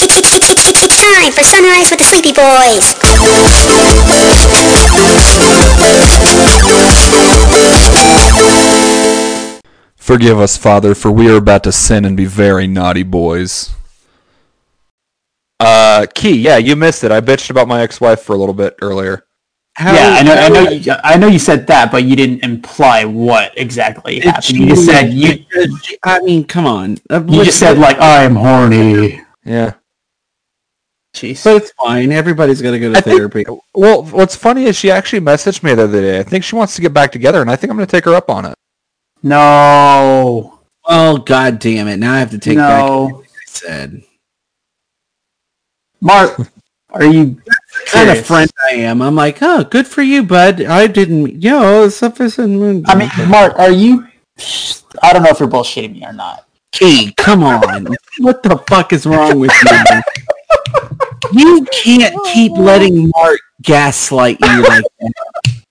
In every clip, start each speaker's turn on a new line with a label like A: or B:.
A: It's time for Sunrise with the Sleepy Boys.
B: Forgive us, Father, for we are about to sin and be very naughty boys. Uh, Key, yeah, you missed it. I bitched about my ex-wife for a little bit earlier.
C: yeah, I know. I know. You, I know you said that, but you didn't imply what exactly happened. You just said you.
D: I mean, come on.
C: You just said like I am horny.
B: Yeah.
C: Jeez.
D: But it's fine. Everybody's got to go to
B: I think-
D: therapy.
B: Well, what's funny is she actually messaged me the other day. I think she wants to get back together, and I think I'm going to take her up on it.
C: No.
D: Oh God damn it! Now I have to take back
C: No.
D: what I said.
C: Mark, are you
D: Kind of friend I am. I'm like, oh, good for you, bud. I didn't, you know, stuff isn't.
C: I mean, Mark, are you? I don't know if you're bullshitting me or not.
D: Key, come on. what the fuck is wrong with you? you can't keep letting Mark gaslight you like that.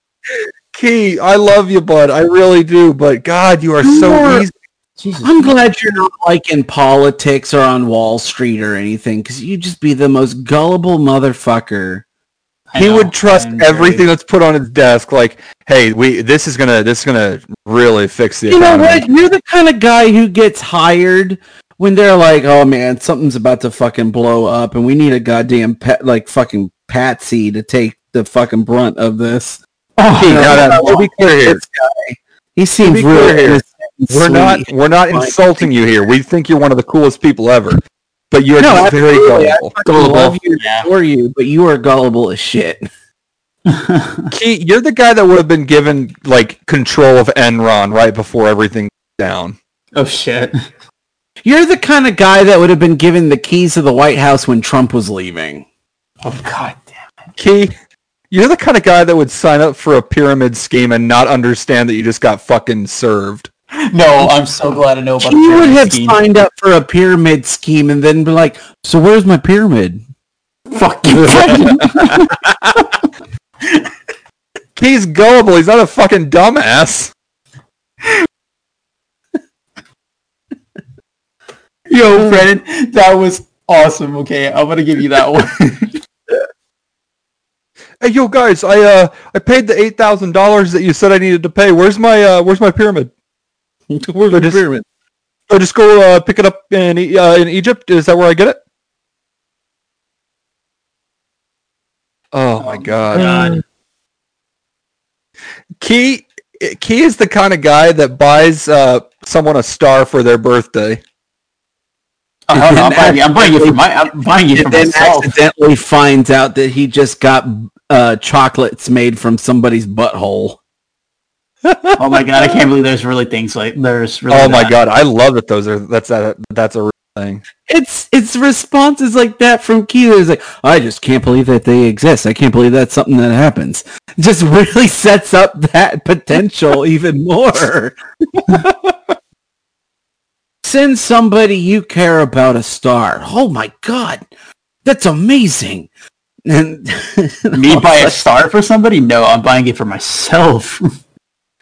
B: Key, I love you, bud. I really do. But God, you are so
D: Mark.
B: easy.
C: Jesus.
D: I'm glad you're not like in politics or on Wall Street or anything, because you'd just be the most gullible motherfucker.
C: I
B: He
C: know,
B: would trust
C: I'm very-
B: everything that's put on his desk. Like, hey, we this is gonna this is gonna really fix the
D: You know
B: economy.
D: what? You're the kind of guy who gets hired when they're like, "Oh man, something's about to fucking blow up, and we need a goddamn pet, like fucking patsy to take the fucking brunt of this."
C: Oh,
B: Key,
C: no,
B: now,
C: no,
B: now,
C: no.
B: to be clear here,
D: This guy, he seems
B: real here, we're not we're not
D: Fine.
B: insulting you here. We think you're one of the coolest people ever. But you're
D: No,
B: just very
D: absolutely. I
B: gullible.
D: love you, and
C: Yeah.
D: adore you, but you are gullible as shit.
B: Key, you're the guy that would have been given like control of Enron right before everything went down.
C: oh shit.
D: You're the kind of guy that would have been given the keys to the White House when Trump was leaving.
C: Oh god damn.
B: it, Key, you're the kind of guy that would sign up for a pyramid scheme and not understand that you just got fucking served.
C: No, I'm so glad to know about.
D: He
C: the
D: would have
C: scheme.
D: signed up for a pyramid scheme and then be like, "So where's my pyramid?"
C: Fuck you.
B: Key's gullible. He's not a fucking dumbass.
C: Yo, Brennan, that was awesome. Okay, I'm gonna give you that one.
B: Hey, yo, guys, I uh, I paid the eight thousand dollars that you said I needed to pay. Where's my uh, where's my pyramid?
D: Where's
B: my pyramid? I just go uh, pick it up in uh, in Egypt. Is that where I get it? Oh my god.
C: God.
B: Key Key is the kind of guy that buys uh, someone a star for their birthday.
C: Oh, hell I'm buying, you- I'm buying it for my. I'm buying it for
D: then
C: myself.
D: accidentally finds out that he just got uh, chocolates made from somebody's butthole.
C: Oh my god, I can't believe there's really things like there's really.
B: Oh my
C: that.
B: god, I love that those are that's a that's a real thing.
D: It's it's responses like that from Keith. It's like, I just can't believe that they exist. I can't believe that's something that happens. Just really sets up that potential even more. Send somebody you care about a star. Oh my god, that's amazing. And
C: Me buy a star for somebody? No, I'm buying it for myself.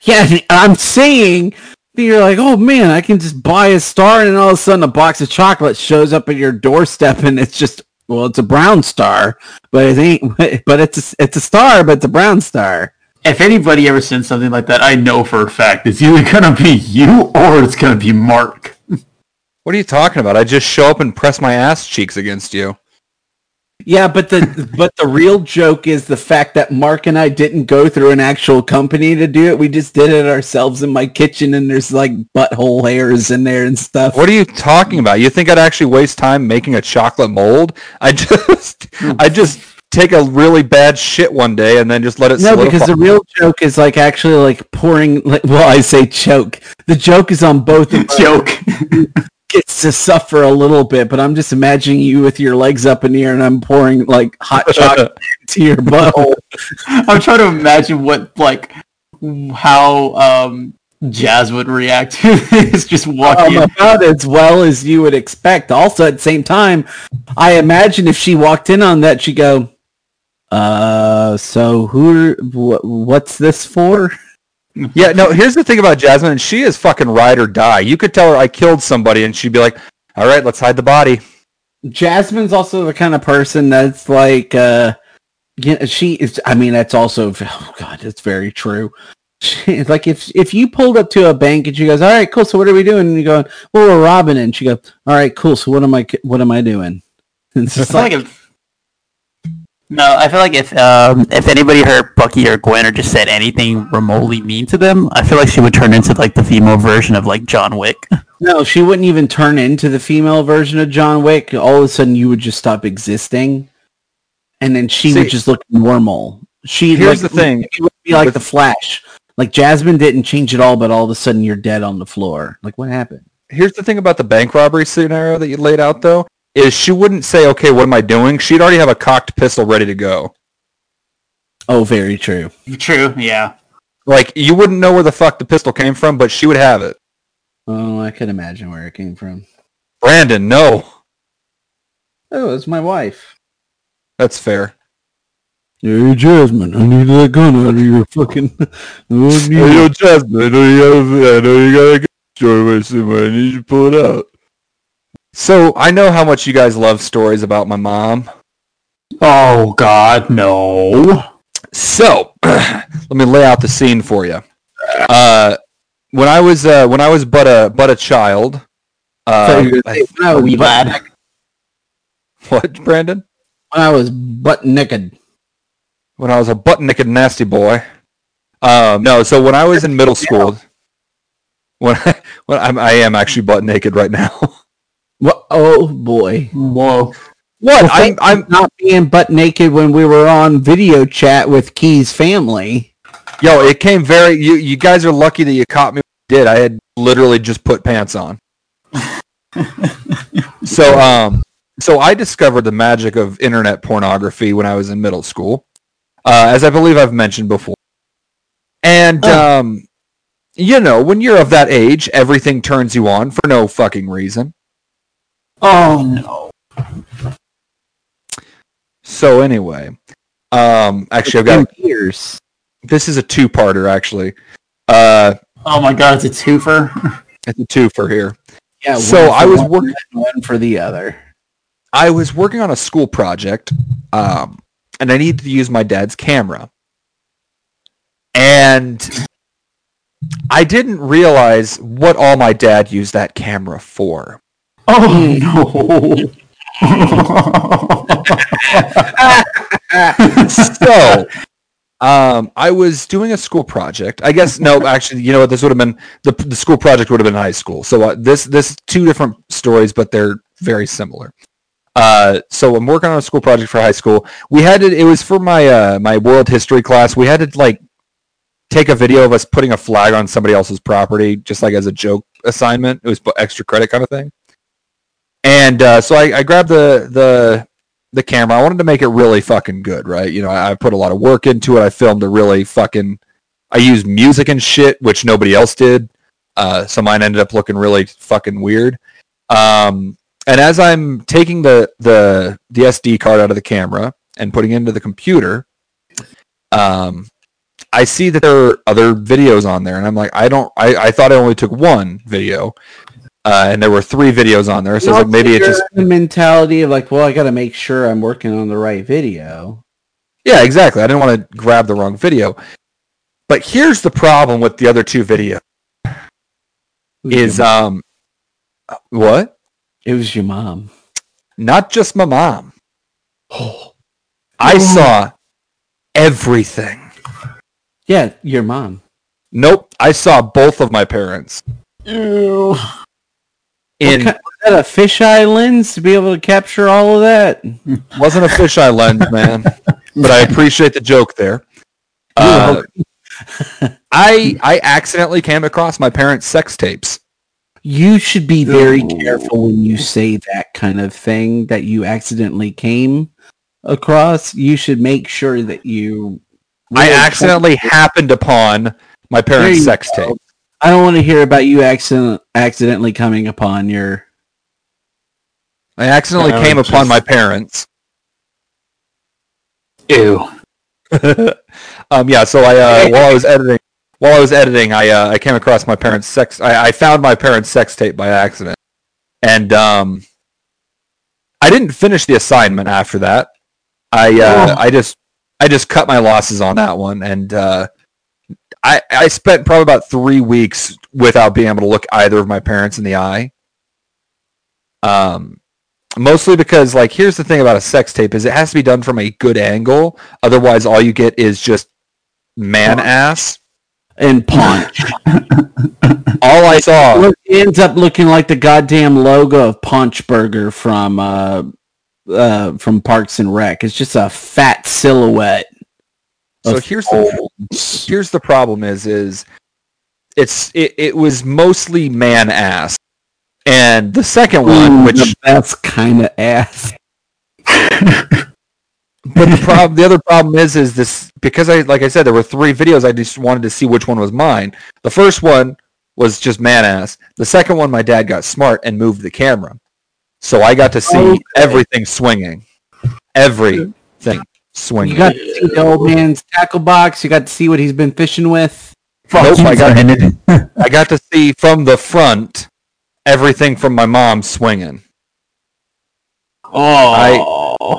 D: Yeah, I'm saying you're like, oh man, I can just buy a star, and then all of a sudden a box of chocolate shows up at your doorstep, and it's just well, it's a brown star, but it ain't. But it's a, it's a star, but it's a brown star.
C: If anybody ever sends something like that, I know for a fact it's either gonna be you or it's gonna be Mark.
B: What are you talking about? I just show up and press my ass cheeks against you.
D: Yeah, but the but the real joke is the fact that Mark and I didn't go through an actual company to do it. We just did it ourselves in my kitchen, and there's like butthole hairs in there and stuff.
B: What are you talking about? You think I'd actually waste time making a chocolate mold? I just I just take a really bad shit one day and then just let it
D: No,
B: solidify.
D: because the real joke is like actually like pouring. Like, well, I say choke. The joke is on both of us.
C: Joke.
D: Gets to suffer a little bit, but I'm just imagining you with your legs up in the air, and I'm pouring like hot chocolate into your butthole.
C: I'm trying to imagine what like how um Jazz would react to this. Just walking
D: Um, about as well as you would expect. Also, at the same time, I imagine if she walked in on that, she'd go, "Uh, so who? Wh- what's this for?"
B: yeah, no. Here's the thing about Jasmine. She is fucking ride or die. You could tell her I killed somebody, and she'd be like, "All right, let's hide the body."
D: Jasmine's also the kind of person that's like, uh, yeah, she is. I mean, that's also, oh god, it's very true. She, like if if you pulled up to a bank and she goes, "All right, cool. So what are we doing?" and you go, "Well, we're robbing," it. and she goes, "All right, cool. So what am I what am I doing?" And it's just like,
C: no, I feel like if um, if anybody heard Bucky or Gwen or just said anything remotely mean to them, I feel like she would turn into like the female version of like John Wick.
D: no, she wouldn't even turn into the female version of John Wick. All of a sudden, you would just stop existing, and then she
B: See-
D: would just look normal. She
B: Here's
D: like,
B: the thing.
D: It would be like the Flash. Like Jasmine didn't change at all, but all of a sudden you're dead on the floor. Like what happened?
B: Here's the thing about the bank robbery scenario that you laid out, though, is she wouldn't say, "Okay, what am I doing?" She'd already have a cocked pistol ready to go.
D: Oh, very true.
C: True. Yeah.
B: Like you wouldn't know where the fuck the pistol came from, but she would have it.
D: Oh, I could imagine where it came from.
B: Brandon, no,
D: Oh, it's my wife.
B: that's fair.
D: Hey, Jasmine, I need that gun out of your fucking. Oh,
B: Hey, yo, Jasmine, I know you got a, I know you got a gun story somewhere. I need you to pull it out. So I know how much you guys love stories about my mom.
C: Oh God, no.
B: So let me lay out the scene for you. Uh, when I was uh, when I was but a but a child. Uh,
D: when, I was
C: wee lad.
B: what, Brandon?
D: when I was butt naked.
B: When I was a butt naked nasty boy. Um, no, so when I was in middle school, when I, when I'm, I am actually butt naked right now.
D: What? Oh boy!
C: Whoa.
B: What? I'm, I'm
D: not being butt naked when we were on video chat with Key's family.
B: Yo, it came very. You you guys are lucky that you caught me. when you Did I had literally just put pants on. so um, so I discovered the magic of internet pornography when I was in middle school, uh, as I believe I've mentioned before. And um, you know, when you're of that age, everything turns you on for no fucking reason.
C: Oh no.
B: So anyway, um, actually, I've got
D: years.
B: this is a two-parter actually. Uh,
C: Oh my God, it's a twofer.
B: it's a twofer here.
D: Yeah.
B: So I was
D: one,
B: working.
D: one for the other.
B: I was working on a school project, um, and I needed to use my dad's camera. And I didn't realize what all my dad used that camera for.
C: Oh no.
B: So, um, I was doing a school project. I guess no, actually, you know what? This would have been the the school project would have been high school. So uh, this this two different stories, but they're very similar. Uh, so I'm working on a school project for high school. We had to. It was for my uh, my world history class. We had to like take a video of us putting a flag on somebody else's property, just like as a joke assignment. It was extra credit kind of thing. And uh, so I, I grabbed the the the camera. I wanted to make it really fucking good, right? You know, I, I put a lot of work into it. I filmed a really fucking. I used music and shit, which nobody else did. Uh, so mine ended up looking really fucking weird. Um, and as I'm taking the the the SD card out of the camera and putting it into the computer, um, I see that there are other videos on there, and I'm like, I don't. I, I thought I only took one video, uh, and there were three videos on there. So it's like maybe
D: it's
B: just
D: the mentality of like, well, I got to make sure I'm working on the right video.
B: Yeah, exactly. I didn't want to grab the wrong video. But here's the problem with the other two videos is um what?
D: it was your mom.
B: Not just my mom. Oh. I saw everything.
D: Yeah, your mom.
B: Nope, I saw both of my parents
C: Ew.
B: In
D: What ki- was that a fisheye lens to be able to capture all of that?
B: wasn't a fisheye lens, man. but I appreciate the joke there. Uh, I I accidentally came across my parents' sex tapes.
D: You should be very
C: Ooh.
D: careful when you say that kind of thing that you accidentally came across. You should make sure that you.
B: I accidentally happened upon my parents' sex
D: go.
B: tape.
D: I don't want to hear about you accident accidentally coming upon your.
B: I accidentally
C: Yeah,
B: came
C: just-
B: upon my parents.
C: Ew.
B: um, yeah, so I uh, while I was editing, while I was editing, I uh, I came across my parents' sex. I, I found my parents' sex tape by accident, and um, I I didn't finish the assignment after that. I uh, I just I just cut my losses on that one, and uh, I I spent probably about three weeks without being able to look either of my parents in the eye. Um, mostly because like here's the thing about a sex tape is it has to be done from a good angle, otherwise all you get is just man ass.
D: And punch.
B: All I saw,
D: it ends up looking like the goddamn logo of Paunch Burger from uh, uh, from Parks and Rec. It's just a fat silhouette.
B: So here's the here's the problem is is it's it, it was mostly man ass. And the second one
D: Ooh,
B: which
D: that's kind of ass.
B: but the problem the other problem is is this because i like i said there were three videos i just wanted to see which one was mine. The first one was just man ass. The second one my dad got smart and moved the camera. So i got to see
D: Okay.
B: everything swinging. Everything swinging
D: You got to see the old man's tackle box. You got to see what he's been fishing with.
B: Nope, I got-
C: Brandon.
B: i got to see from the front everything from my mom swinging
D: Oh,
B: I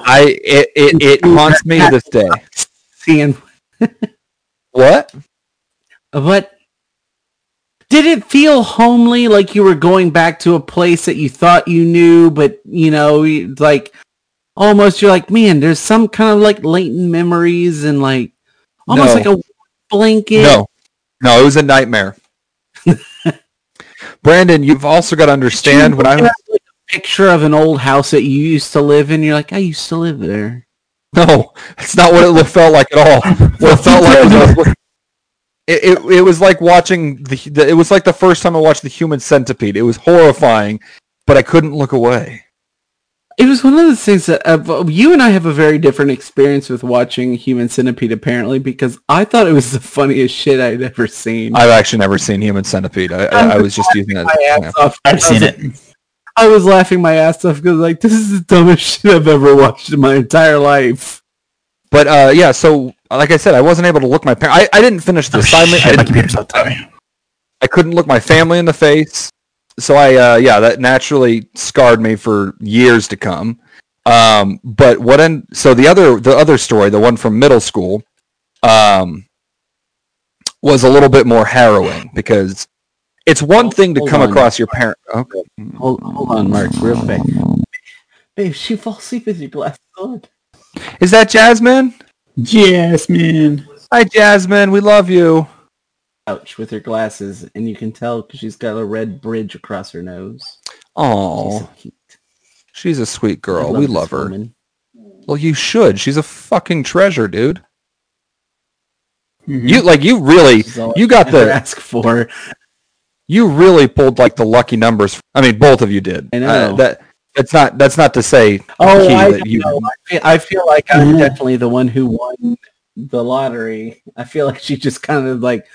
B: I it it, it haunts me to this day.
D: seeing
B: What?
D: What? did it feel homely, like you were going back to a place that you thought you knew, but you know, like almost you're like, man, there's some kind of like latent memories and like almost
B: No.
D: like a blanket.
B: No, no, it was a nightmare. Brandon, you've also got to understand when I
D: have, like, a picture of an old house that you used to live in. You're like, I used to live there.
B: no, it's not what it felt like at all. What it felt like was was it, it, it was like watching the, the it was like the first time I watched the Human Centipede. It was horrifying, but I couldn't look away.
D: It was one of those things that uh, you and I have a very different experience with watching Human Centipede, apparently, because I thought it was the funniest shit I'd ever seen.
B: I've actually never seen Human Centipede. I, I, I was just using that.
D: my
B: as-
D: ass off.
C: I've seen it.
D: I was laughing my ass off because like this is the dumbest shit I've ever watched in my entire life.
B: But uh, yeah, so like I said, I wasn't able to look my parents. I, I didn't finish the
C: Oh,
B: assignment. I
C: shit, my
B: didn't
C: computer's about
B: I couldn't look my family in the face. So I, uh, yeah, that naturally scarred me for years to come. Um, but what? En- so the other, the other story, the one from middle school, um, was a little bit more harrowing because it's one
D: Hold-
B: thing to come
D: on.
B: across your parent. Okay.
D: Hold, hold on, Mark, real quick. Babe, she falls asleep with your glasses on.
B: Is that Jasmine?
C: Jasmine.
B: Hi, Jasmine. We love you.
D: Ouch, with her glasses, and you can tell because she's got a red bridge across her nose. She's
B: Oh,
D: so
B: she's a sweet girl. We love her.
D: woman.
B: Well, you should. She's a fucking treasure, dude.
C: Mhm.
B: You like you really you got the
D: ask for.
B: you really pulled like the lucky numbers. I mean, both of you did.
D: I know.
B: Uh, that it's not that's not to say
D: Oh, I,
B: that you-
D: know. I, feel, I feel like I'm
C: Yeah.
D: definitely the one who won the lottery. I feel like she just kind of like,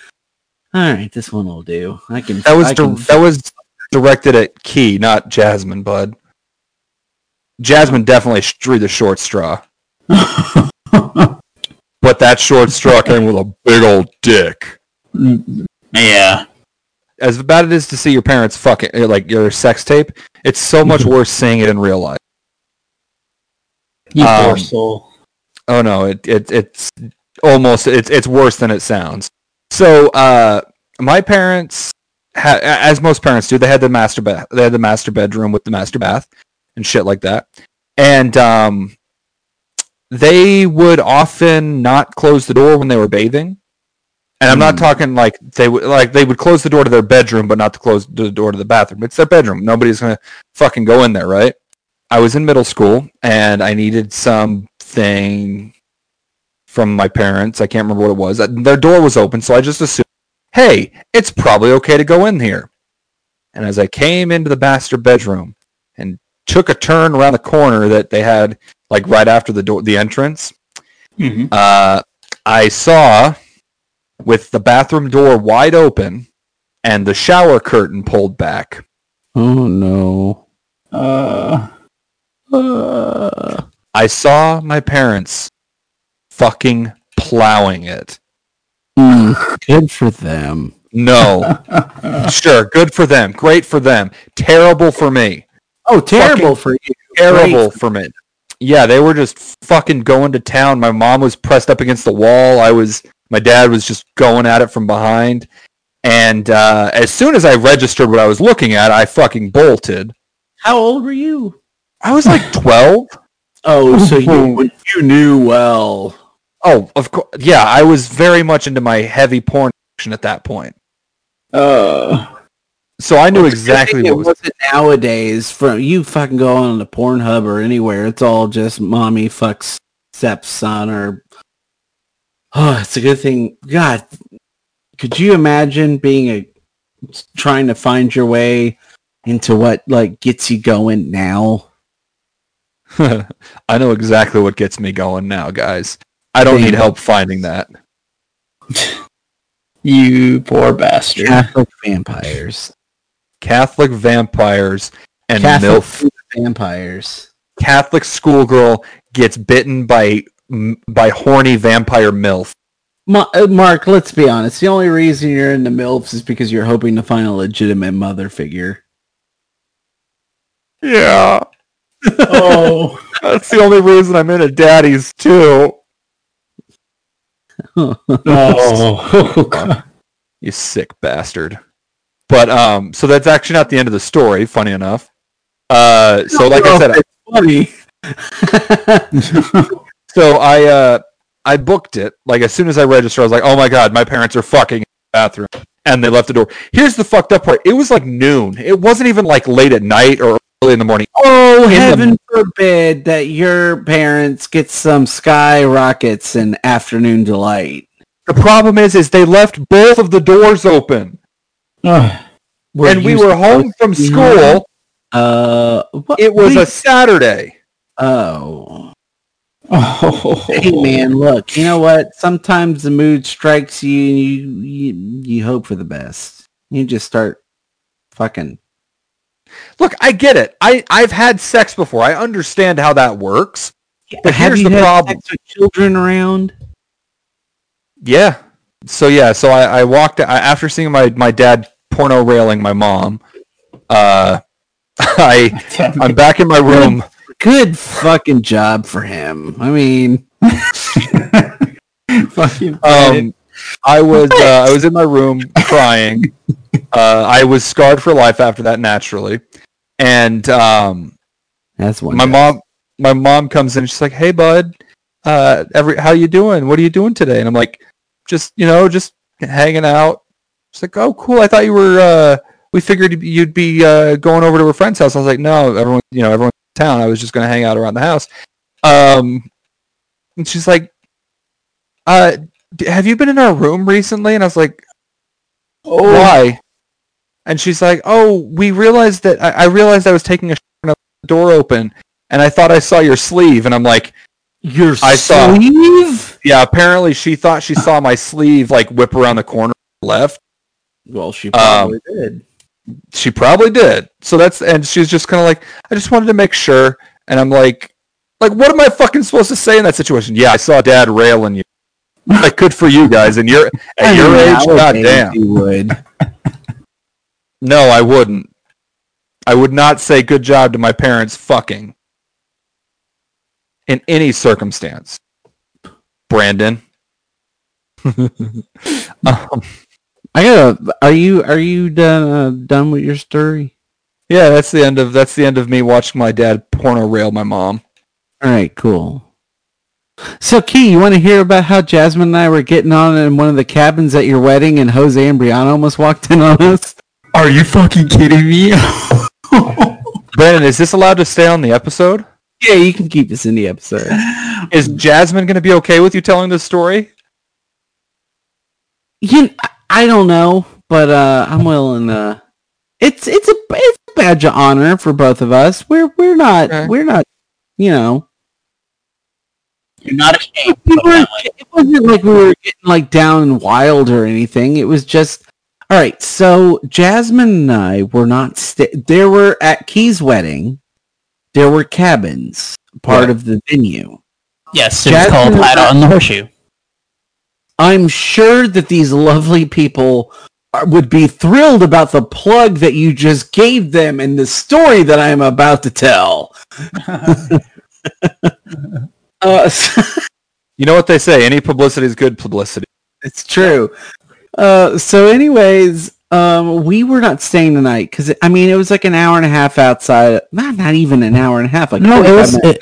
D: all right, this one will do. I can.
B: that was
D: I
B: di-
D: can
B: that was directed at Key, not Jasmine, bud. Jasmine definitely sh- drew the short straw, but that short straw came with a big old dick.
C: yeah.
B: As bad as it is to see your parents fucking uh, like your sex tape, it's so much worse seeing it in real life.
C: You
B: Um,
C: poor soul.
B: Oh no, it, it it's almost it's it's worse than it sounds. So uh, my parents, ha- as most parents do, they had the master bath. They had the master bedroom with the master bath and shit like that. And um, they would often not close the door when they were bathing. And I'm not
C: Hmm.
B: talking like they would like they would close the door to their bedroom, but not to close the door to the bathroom. It's their bedroom. Nobody's gonna fucking go in there, right? I was in middle school and I needed something from my parents. I can't remember what it was. Uh, Their door was open, so I just assumed, hey, it's probably okay to go in here. And as I came into the master bedroom and took a turn around the corner that they had, like right after the door, the entrance,
C: Mhm.
B: uh, I saw with the bathroom door wide open and the shower curtain pulled back.
D: Oh no.
C: Uh,
D: Uh,
B: I saw my parents fucking plowing it.
D: mm, good for them.
B: No. sure, good for them. Great for them. Terrible for me.
D: Oh, terrible for you.
B: terrible
D: Great.
B: for me. Yeah, they were just fucking going to town. My mom was pressed up against the wall. I was, my dad was just going at it from behind. And uh, as soon as I registered what I was looking at, I fucking bolted.
D: How old were you?
B: I was like 12.
D: Oh, so you you knew well.
B: Oh, of course. Yeah, I was very much into my heavy porn action at that point.
D: Uh,
B: So I knew exactly what was.
D: wasn't nowadays. From you fucking go on the Pornhub or anywhere, it's all just mommy fucks stepson or. Oh, it's a good thing. God, could you imagine being a trying to find your way into what like gets you going now?
B: I know exactly what gets me going now, guys. I don't need help finding that.
C: You poor bastard.
D: Catholic vampires.
B: Catholic vampires and
D: Catholic
B: MILF.
D: vampires.
B: Catholic schoolgirl gets bitten by by horny vampire MILF.
D: Ma- uh, Mark, let's be honest. The only reason you're into MILFs is because you're hoping to find a legitimate mother figure.
B: Yeah.
C: Oh.
B: That's the only reason I'm in into daddies too.
C: Oh.
B: You sick bastard. But um so that's actually not the end of the story, funny enough. Uh so like I said
D: funny.
B: so I uh I booked it. Like as soon as I registered, I was like, "Oh my god, my parents are fucking in the bathroom," and they left the door. Here's the fucked up part: it was like noon. It wasn't even like late at night or in the morning.
D: oh, heaven forbid that your parents get some skyrockets and afternoon delight.
B: The problem is, is they left both of the doors open,
C: Oh.
D: Were
B: and we were home from school.
D: Uh, what?
B: It was a Saturday.
D: oh.
C: Oh.
D: Hey man, look. You know what? Sometimes the mood strikes you, and you you, you hope for the best. You just start fucking.
B: Look, I get it. I I've had sex before. I understand how that works. But
D: Have
B: here's the problem.
D: children around?
B: Yeah. So yeah. So I, I walked I, after seeing my my dad porno railing my mom. Uh, I I'm back in my room.
D: Good fucking job for him. I mean,
C: Fucking
B: Um, I was uh, I was in my room crying. Uh, I was scarred for life after that, naturally. And um,
D: that's one.
B: my mom my mom comes in. She's like, "Hey, bud, uh, every how are you doing? What are you doing today?" And I'm like, "Just you know, just hanging out." She's like, "Oh, cool. I thought you were. Uh, we figured you'd be uh, going over to a friend's house." I was like, "No, everyone, you know, everyone's in town. I was just going to hang out around the house." Um, and she's like, "Uh, have you been in our room recently?" And I was like,
C: Oh.
B: "Why?" And she's like, "Oh, we realized that I, I realized I was taking a and the door open, and I thought I saw your sleeve." And I'm like,
D: Your
B: I saw-
D: sleeve?
B: "Yeah." Apparently, she thought she saw my sleeve like whip around the corner left.
D: Well, she
B: probably um,
D: did.
B: She probably did. So that's and she's just kind of like, "I just wanted to make sure." And I'm like, "Like, what am I fucking supposed to say in that situation?" Yeah, I saw Dad railing you. Like, good for you guys. And you're at your age, goddamn.
D: You would.
B: No, I wouldn't. I would not say good job to my parents fucking in any circumstance. Brandon. um,
D: I gotta. Are you are you done uh, done with your story?
B: yeah, that's the end of that's the end of me watching my dad porno rail my mom.
D: All right, cool. So, Key, you want to hear about how Jasmine and I were getting on in one of the cabins at your wedding, and Jose and Brianna almost walked in on us?
C: Are you fucking kidding me?
B: Brandon, is this allowed to stay on the episode?
D: Yeah, you can keep this in the episode.
B: Is Jasmine going to be okay with you telling this story?
D: You, I- I don't know, but uh, I'm willing. Uh, it's it's a it's a badge of honor for both of us. We're we're not
B: Okay.
D: we're not, you know.
C: You're not ashamed.
D: we
C: it
D: weren't,
C: that way.
D: it wasn't like we were getting like down and wild or anything. It was just all right. So Jasmine and I were not. St- there were at Key's wedding. There were cabins, part
B: Right.
D: of the venue.
C: Yes, it's
D: Jasmine
C: called
D: and
C: Hide
D: I-
C: on the Horseshoe.
D: I'm sure that these lovely people are- would be thrilled about the plug that you just gave them and the story that I am about to tell. Uh,
B: You know what they say? Any publicity is good publicity.
D: it's true. Uh, so, anyways, um, we were not staying the night because I mean it was like an hour and a half outside. Not not even an hour and a half. Like
C: No, it was. It,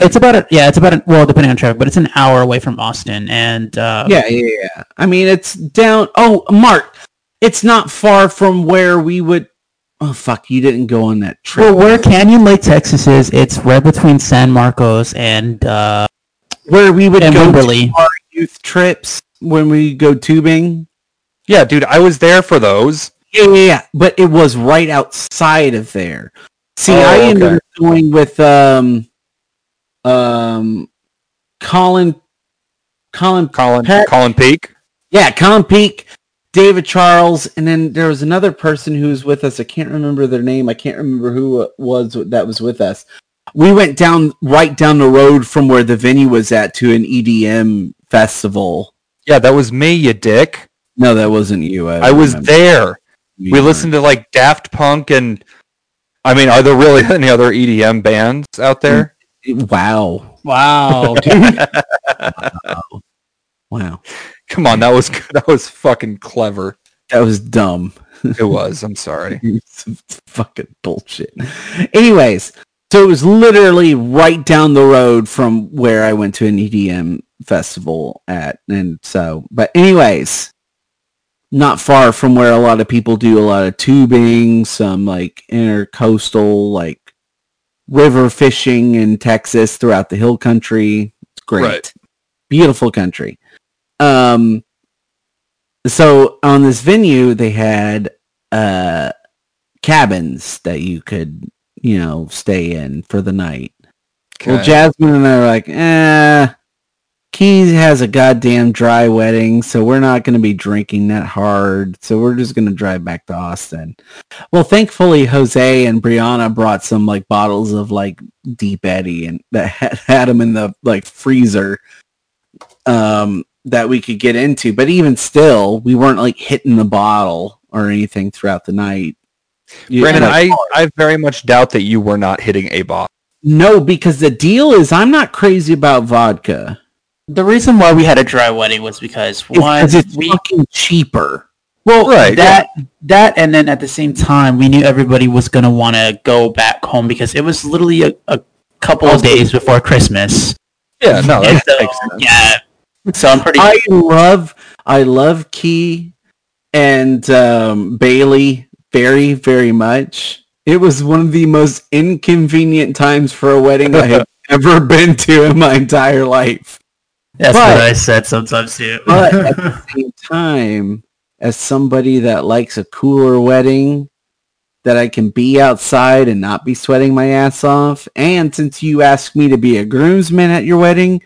C: it's about a, yeah, it's about a, well, depending on traffic, but it's an hour away from Austin, and uh,
D: yeah, yeah, yeah. I mean, it's down. Oh, Mark, it's not far from where we would. Oh fuck, you didn't go on that trip.
C: Well, where Canyon Lake, Texas is, it's right between San Marcos and uh,
D: where we would
C: and
D: go
C: Wimberley.
D: to our youth trips when we go tubing.
B: Yeah, dude, I was there for those.
D: Yeah, yeah, yeah. But it was right outside of there. See,
B: Oh,
D: I ended up going with um, um, Colin, Colin,
B: Colin
D: Pat-
B: Colin Peak.
D: yeah, Colin Peak, David Charles, and then there was another person who was with us. I can't remember their name. I can't remember who it was that was with us. We went down right down the road from where the venue was at to an EDM festival.
B: Yeah, that was me, you dick.
D: No, that wasn't you.
B: I was there.
D: You
B: We
D: weren't.
B: listened to like Daft Punk and I mean, are there really any other EDM bands out there?
D: Wow.
C: Wow, dude.
D: Wow.
B: Come on, that was that was fucking clever.
D: That was dumb.
B: It was. I'm sorry.
D: Fucking bullshit. Anyways, so it was literally right down the road from where I went to an EDM festival at. And so, but anyways, not far from where a lot of people do a lot of tubing, some like intercoastal, like river fishing in Texas throughout the hill country. It's great.
B: Right.
D: Beautiful country. Um, so on this venue they had uh cabins that you could you know stay in for the night well jasmine and i were like eh Keys has a goddamn dry wedding, so we're not going to be drinking that hard. So we're just going to drive back to Austin. Well, thankfully, Jose and Brianna brought some like bottles of like Deep Eddy and that had, had them in the like freezer um, that we could get into. But even still, we weren't like hitting the bottle or anything throughout the night. You-
B: Brandon,
D: like,
B: I, I very much doubt that you were not hitting a bottle.
D: no, because the deal is I'm not crazy about vodka.
C: The reason why we had a dry wedding was because
D: It's
C: one,
D: 'cause it's
C: we
D: fucking cheaper.
C: well
B: Right,
C: that that and then at the same time we knew everybody was gonna want to go back home because it was literally a, a couple of days before Christmas.
B: Yeah, no,
C: And
B: that
C: so,
B: makes sense.
C: yeah. So I'm pretty.
D: I love I love Key and um, Bailey very very much. It was one of the most inconvenient times for a wedding I have ever been to in my entire life.
C: that's
D: but-
C: what I said sometimes too.
D: But at the same time, as somebody that likes a cooler wedding, that I can be outside and not be sweating my ass off, and since you asked me to be a groomsman at your wedding,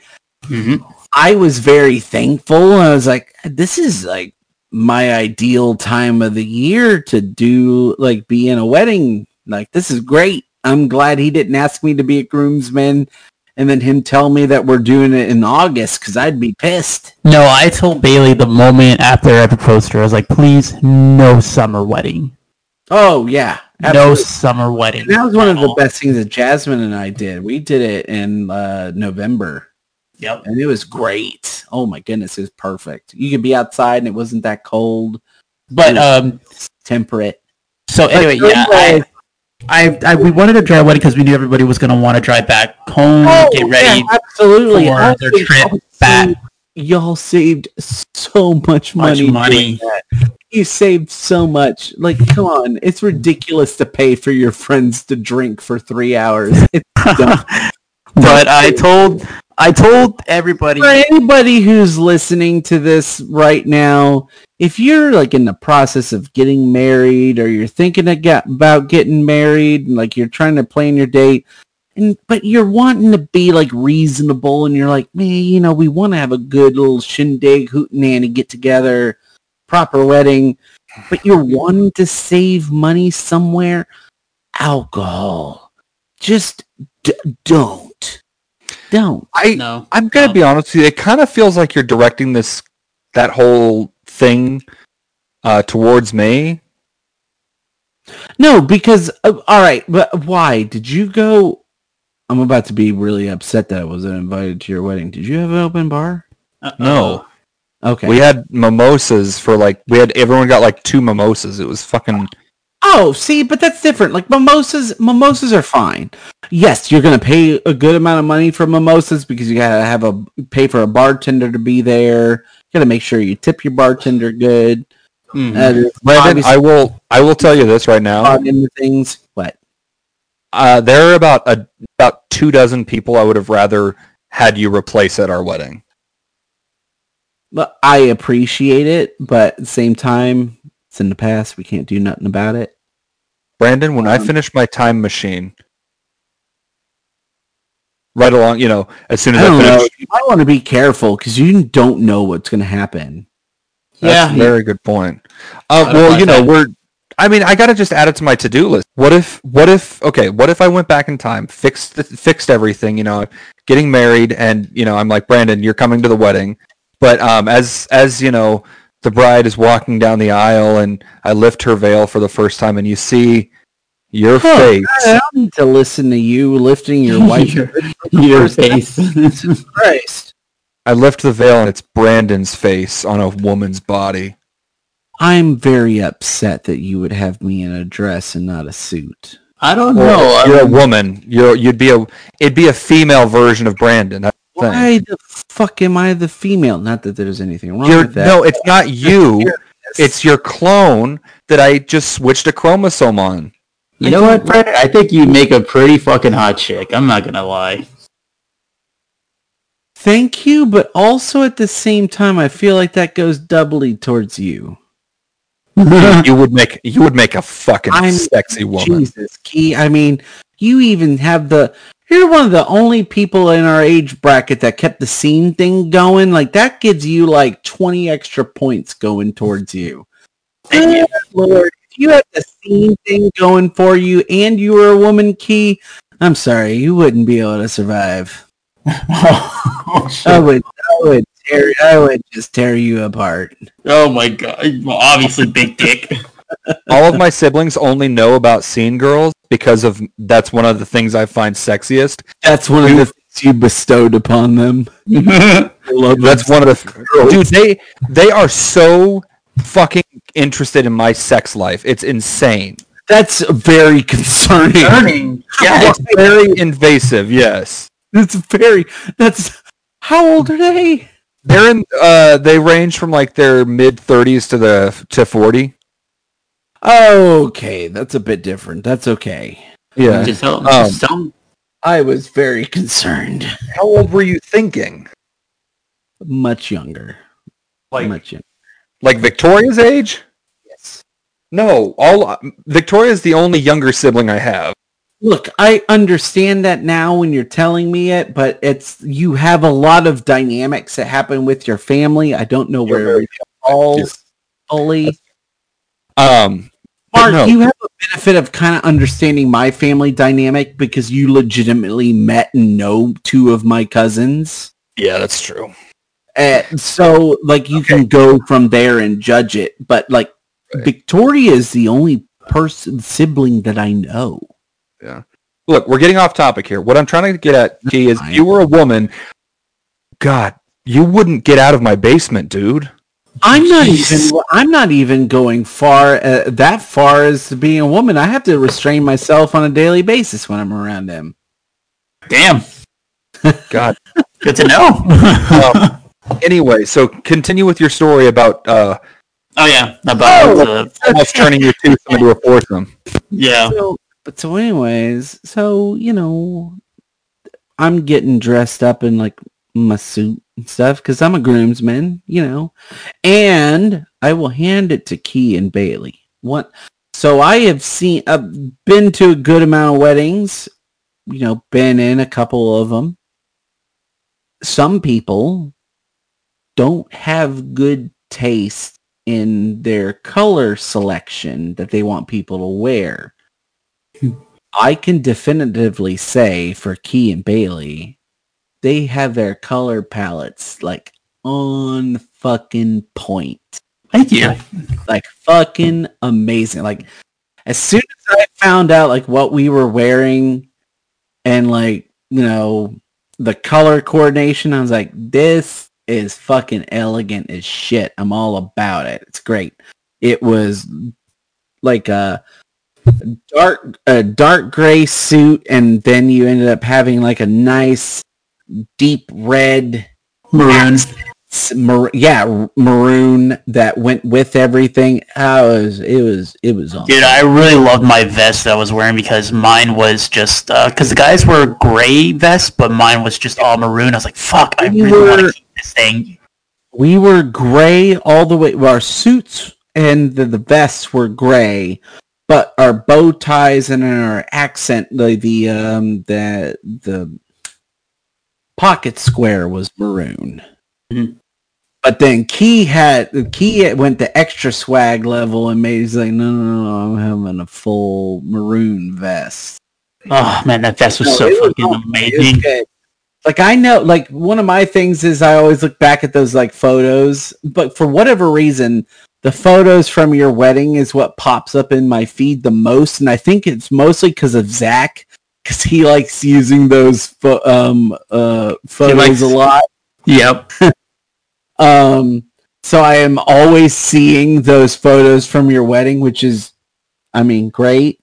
C: Mhm.
D: I was very thankful. I was like, this is like my ideal time of the year to do like be in a wedding. Like this is great. I'm glad he didn't ask me to be a groomsman and then him tell me that we're doing it in August because I'd be pissed.
C: No, I told Bailey the moment after I proposed to her, I was like, please, no summer wedding.
D: Oh yeah.
C: No summer wedding.
D: And that was one of
C: at
D: the best things that Jasmine and I did. We did it in uh, November
C: Yep.
D: and it was great. Oh my goodness, it was perfect. You could be outside and it wasn't that cold,
C: But um,
D: temperate.
C: so anyway,
D: But
C: yeah,
D: anyway-
C: I, I, I, we wanted a dry wedding because we knew everybody was gonna want to drive back home, get ready.
D: Oh, yeah, absolutely.
C: for
D: Also,
C: their trip
D: y'all
C: back.
D: saved- Y'all saved so much
C: Much
D: money.
C: money.
D: You saved so much. Like, come on. It's ridiculous to pay for your friends to drink for three hours.
C: But I told I told everybody
D: for anybody who's listening to this right now, if you're like in the process of getting married or you're thinking about getting married and like you're trying to plan your date and but you're wanting to be like reasonable and you're like, man, you know, we want to have a good little shindig hootenanny get together, proper wedding, but you're wanting to save money somewhere, alcohol. Just d- don't. Don't.
B: I
C: no.
B: I'm gonna
C: Um,
B: be honest with you. It kind of feels like you're directing this that whole thing uh, towards me.
D: No, because uh, all right, but why did you go? I'm about to be really upset that I wasn't invited to your wedding. Did you have an open bar?
B: No,
D: Okay.
B: we had mimosas for like we had everyone got like two mimosas. It was fucking
D: Oh, see, but that's different. Like mimosas, mimosas are fine. Yes, you're gonna pay a good amount of money for mimosas because you gotta have a pay for a bartender to be there. You gotta make sure you tip your bartender good.
C: Mhm.
D: Uh, there's
B: I will I will tell you this right now.
D: thought things. What?
B: Uh, there are about a about two dozen people I would have rather had you replace at our wedding.
D: But I appreciate it, but at the same time, it's in the past. We can't do nothing about it.
B: Brandon, when I
D: Um,
B: finish my time machine, right along, you know, as soon as
D: I
B: I, finish,
D: know. You might want to be careful because you don't know what's gonna happen.
B: that's
C: Yeah.
B: a very good point. Uh, well, you know,
C: that?
B: we're. I mean, I gotta just add it to my to-do list. What if? What if? Okay, what if I went back in time, fixed the, fixed everything? You know, getting married, and you know, I'm like Brandon, you're coming to the wedding, but um, as as you know, the bride is walking down the aisle, and I lift her veil for the first time, and you see your
D: Huh.
B: face.
D: I need to listen to you lifting your wife.
C: Your face.
D: Christ.
B: I lift the veil, and it's Brandon's face on a woman's body.
D: I'm very upset that you would have me in a dress and not a suit.
C: I don't
B: Well,
C: know.
B: you're a
C: I'm-
B: woman. You're you'd be a it'd be a female version of Brandon. That's the thing.
D: Why the fuck am I the female? Not that there's anything wrong
B: You're,
D: with that.
B: no, it's not you. It's your clone that I just switched a chromosome on.
C: You know what, Brandon? I think you make a pretty fucking hot chick. I'm not gonna lie.
D: Thank you, but also at the same time, I feel like that goes doubly towards you.
B: you would make you would make a fucking
D: I'm-
B: sexy woman.
D: Jesus, Key. I mean, you even have the. You're one of the only people in our age bracket that kept the scene thing going. Like that gives you like 20 extra points going towards you.
C: Thank you.
D: Lord, if you had the scene thing going for you and you were a woman, Key, I'm sorry, you wouldn't be able to survive.
C: oh, shit.
D: I would, I would tear, I would just tear you apart.
C: Oh my god. Well, obviously big dick.
B: All of my siblings only know about scene girls because of that's one of the things I find sexiest.
D: That's one of the things you bestowed upon them. Love
B: That's one of the dude. They they are so fucking interested in my sex life. It's insane.
D: That's very concerning.
C: Turning. Yeah,
B: It's very invasive. Yes.
D: It's very. That's how old are they?
B: They're in. Uh, they range from like their mid thirties to the to forty.
D: Okay, that's a bit different. That's okay.
B: Yeah.
C: Just tell,
B: Um,
C: just
D: I was very concerned.
B: How old were you thinking?
D: Much younger.
B: Like
D: Much younger.
B: like Victoria's age?
D: Yes.
B: No. All Victoria's the only younger sibling I have.
D: Look, I understand that now when you're telling me it, but it's you have a lot of dynamics that happen with your family. I don't know
B: You're
D: where
B: very
D: it falls fully.
B: Um.
D: Mark,
B: no.
D: you have a benefit of kind of understanding my family dynamic because you legitimately met and know two of my cousins.
B: Yeah, that's true.
D: And so, like, you can go from there and judge it. But, like,
B: Right.
D: Victoria is the only person, sibling that I know. Yeah.
B: Look, we're getting off topic here. What I'm trying to get at, is you were a woman, God, you wouldn't get out of my basement, dude.
D: I'm not
C: Jeez.
D: even. I'm not even going far uh, that far as being a woman. I have to restrain myself on a daily basis when I'm around him.
C: Damn.
B: God.
C: Good to know.
B: Um, anyway, so continue with your story about uh,
C: oh yeah. About
D: Oh.
C: uh,
B: almost turning your twosome into a foursome.
C: yeah.
D: So, but so, anyways, so you know, I'm getting dressed up in like my suit and stuff because I'm a groomsman, you know, and I will hand it to Key and Bailey. What? So I have seen, I've been to a good amount of weddings, you know, been in a couple of them. Some people don't have good taste in their color selection that they want people to wear. I can definitively say for Key and Bailey, they have their color palettes like on fucking point.
C: Thank you.
D: like fucking amazing. Like as soon as I found out like what we were wearing and like, you know, the color coordination, I was like, this is fucking elegant as shit. I'm all about it. It's great. It was like a dark a dark gray suit and then you ended up having like a nice deep red
C: Maroons.
D: mar- yeah maroon that went with everything I was it was it was on
C: Dude, I really loved my vest that I was wearing because mine was just because the guys were gray vests, but mine was just all maroon. I was like, "Fuck, I
D: We
C: really want
D: were-
C: to keep this thing."
D: we were gray all the way well, our suits and the, the vests were gray but our bow ties and our accent the the um the the pocket square was maroon
C: Mhm.
D: but then key had key went the extra swag level and made he's like no no no i'm having a full maroon vest
C: Oh man, that vest was
D: No,
C: so fucking.
D: Was
C: amazing.
D: Like I know, like one of my things is I always look back at those like photos, but for whatever reason, the photos from your wedding is what pops up in my feed the most, and I think it's mostly because of Zach, because he likes using those pho- um uh photos
C: likes-
D: a lot.
C: Yep.
D: Um, so I am always seeing those photos from your wedding, which is, I mean, great.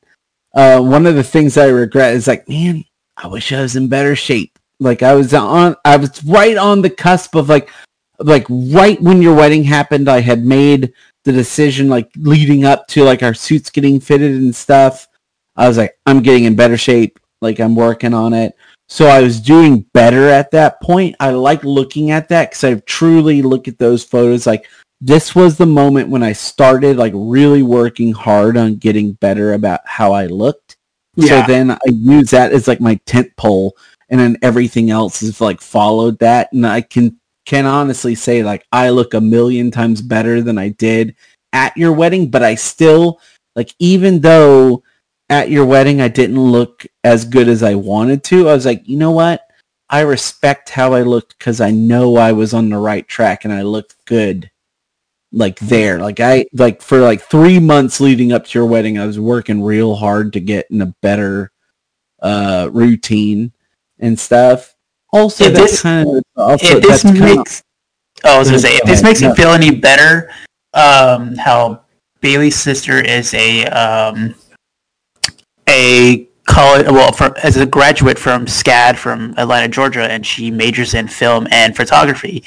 D: Uh, one of the things I regret is like, man, I wish I was in better shape. Like I was on, I was right on the cusp of like, like right when your wedding happened, I had made the decision like leading up to like our suits getting fitted and stuff. I was like, I'm getting in better shape. Like I'm working on it. So I was doing better at that point. I like looking at that because I truly look at those photos like this was the moment when I started like really working hard on getting better about how I looked.
C: Yeah.
D: So then I use that as like my tent pole and then everything else is like followed that and I can can honestly say like I look a million times better than I did at your wedding, but I still like even though at your wedding I didn't look as good as I wanted to, I was like, you know what? I respect how I looked because I know I was on the right track and I looked good like there. Like I like for like three months leading up to your wedding, I was working real hard to get in a better uh routine and stuff. Also,
C: If this-
D: kind of also
C: if this makes, oh, I was gonna say, if this makes you feel any better, um, how Bailey's sister is a um, a college, well, for, as a graduate from SCAD from Atlanta, Georgia, and she majors in film and photography.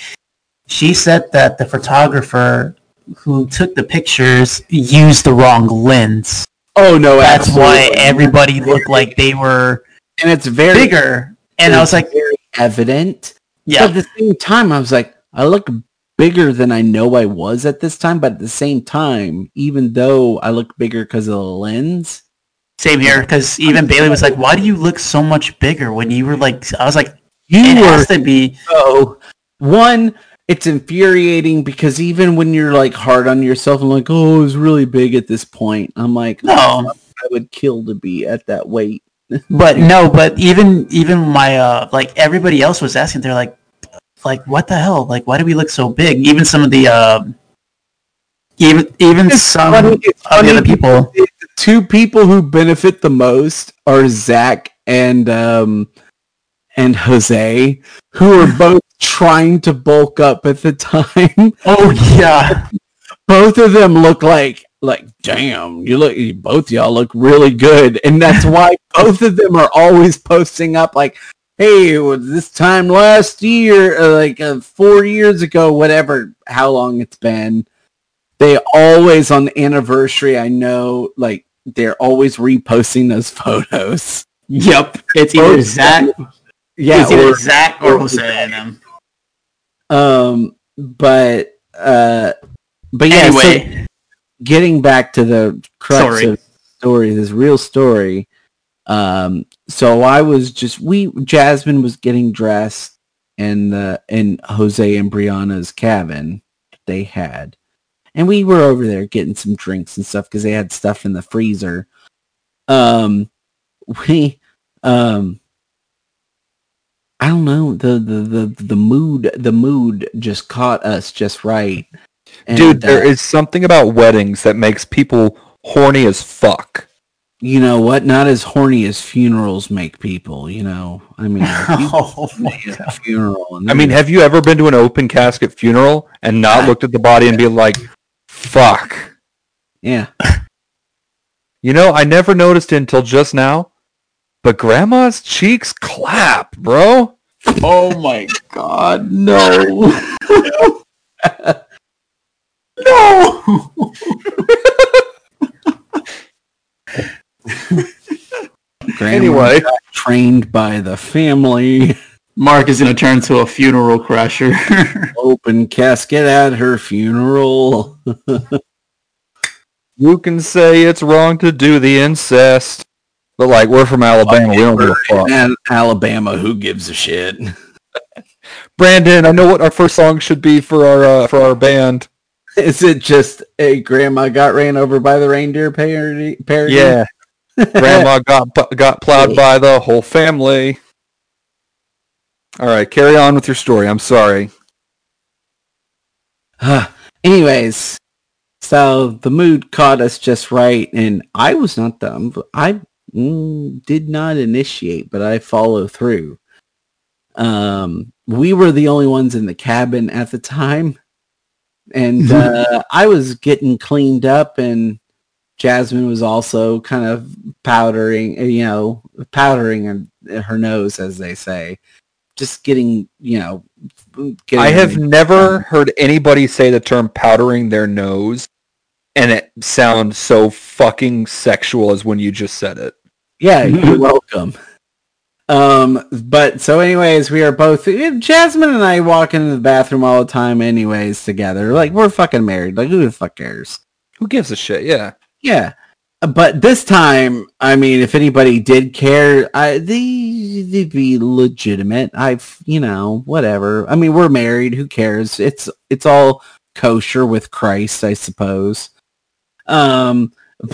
C: She said that the photographer who took the pictures used the wrong lens.
D: oh no,
C: That's why everybody looked like they were
D: and it's very
C: bigger. And I was like,
D: very evident. But
C: yeah,
D: at the same time, I was like, I look bigger than I know I was at this time. But at the same time, even though I look bigger because of the lens,
C: Same here, because even Bailey was like, "Why do you look so much bigger when you were like?" I was like,
D: you
C: "It
D: were
C: has to be."
D: so one. It's infuriating because even when you're like hard on yourself and like, oh, it was really big at this point, I'm like,
C: No,
D: I would kill to be at that weight.
C: but no, but even even my uh, like everybody else was asking, they're like, like what the hell? Like, why do we look so big? Even some of the um, even even
D: It's
C: some
D: funny-
C: of the other people.
D: The two people who benefit the most are Zach and um and Jose, who are both trying to bulk up at the time.
C: Oh yeah,
D: Both of them look like like damn, you look both y'all look really good, and that's why both of them are always posting up like. Hey, well, this time last year, uh, like uh, four years ago, whatever, how long it's been, they always on the anniversary i know like they're always reposting those photos
C: yep. It's either Zach,
D: yeah
C: it's either
D: or,
C: Zach or Jose them.
D: um but uh but yeah so getting back to the crux
C: Sorry.
D: of the story this real story um so i was just we jasmine was getting dressed in the in jose and brianna's cabin they had and we were over there getting some drinks and stuff because they had stuff in the freezer um we um i don't know the, the the the mood the mood just caught us just right
B: Dude,
D: And,
B: there
D: uh,
B: is something about weddings that makes people horny as fuck.
D: you know what? Not as horny as funerals make people. You know, I mean,
C: Oh my
D: go to a funeral. And
B: I mean, have you ever been to an open casket funeral and not looked at the body and be like, fuck?
D: yeah,
B: You know, I never noticed it until just now, but grandma's cheeks clap, bro.
C: Oh my god. No. no.
D: Grandma
B: Anyway,
D: trained by the family.
C: Mark is gonna turn to a funeral crasher.
D: Open casket at her funeral.
B: you can say it's wrong to do the incest, but like, we're from Alabama. We don't give a fuck.
D: And Alabama, who gives a shit?
B: Brandon, I know what our first song should be for our uh, for our band.
D: Is it just a grandma got ran over by the reindeer parody? parody?
B: Yeah, Grandma got got plowed by the whole family. All right, carry on with your story. I'm sorry.
D: Anyways, so the mood caught us just right, and I was not dumb. I mm, did not initiate, but I follow through. Um, we were the only ones in the cabin at the time, and uh, I was getting cleaned up, and Jasmine was also kind of powdering, you know, powdering her, her nose, as they say, just getting, you know. Getting
B: I have
D: everything
B: never heard anybody say the term powdering their nose and it sounds so fucking sexual as when you just said it.
D: Yeah, you're welcome. Um, but so anyways, we are both Jasmine and I walk into the bathroom all the time anyways together. Like we're fucking married. Like who the fuck cares?
B: Who gives a shit? Yeah.
D: Yeah. But this time, I mean, if anybody did care, I they, they'd be legitimate. I've, you know, whatever. I mean, we're married. Who cares? It's it's all kosher with Christ, I suppose. Um,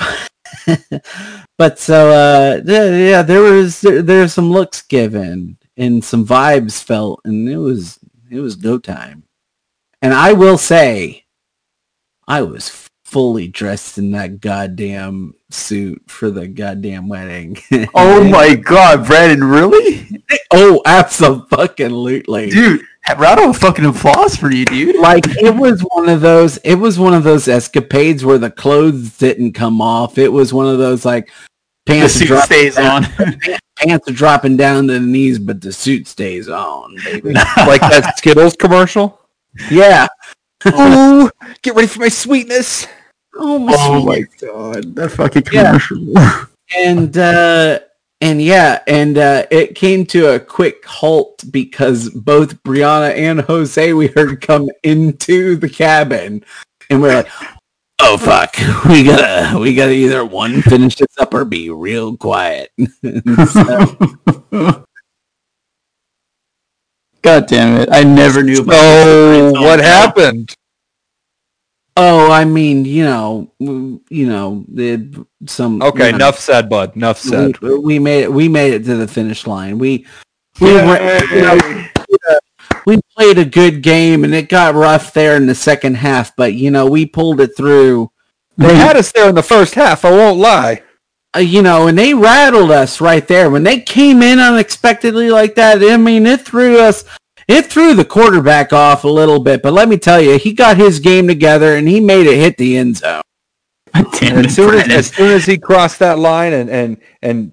D: but so uh, yeah, there was there, there's some looks given and some vibes felt, and it was it was go time. And I will say, I was fully dressed in that goddamn suit for the goddamn wedding.
C: oh my god, Brandon, really?
D: oh, absolutely.
C: Dude, round of fucking applause for you, dude.
D: Like it was one of those it was one of those escapades where the clothes didn't come off. It was one of those like pants are
C: suit
D: dropping
C: stays
D: down,
C: on.
D: pants are dropping down to the knees, but the suit stays on, baby.
B: Like that Skittles commercial.
D: yeah.
B: Oh, get ready for my sweetness.
D: Oh my,
C: oh my god, that fucking
D: Yeah.
C: commercial.
D: and uh and yeah and uh it came to a quick halt because both brianna and jose we heard come into the cabin and we're like oh fuck we gotta we gotta either one finish this up or be real quiet So,
C: God damn it! I never knew about.
B: Oh, what happened?
D: Oh i mean you know you know the some
B: Okay,
D: you know,
B: enough said, bud. Enough said.
D: we, we made it we made it to the finish line we we went, you know, we played a good game and it got rough there in the second half, but you know, we pulled it through.
B: They had us there in the first half. I won't lie.
D: Uh, you know, and they rattled us right there when they came in unexpectedly like that. I mean, it threw us, it threw the quarterback off a little bit. But let me tell you, he got his game together and he made it hit the end zone.
B: As soon as, as soon as he crossed that line and and and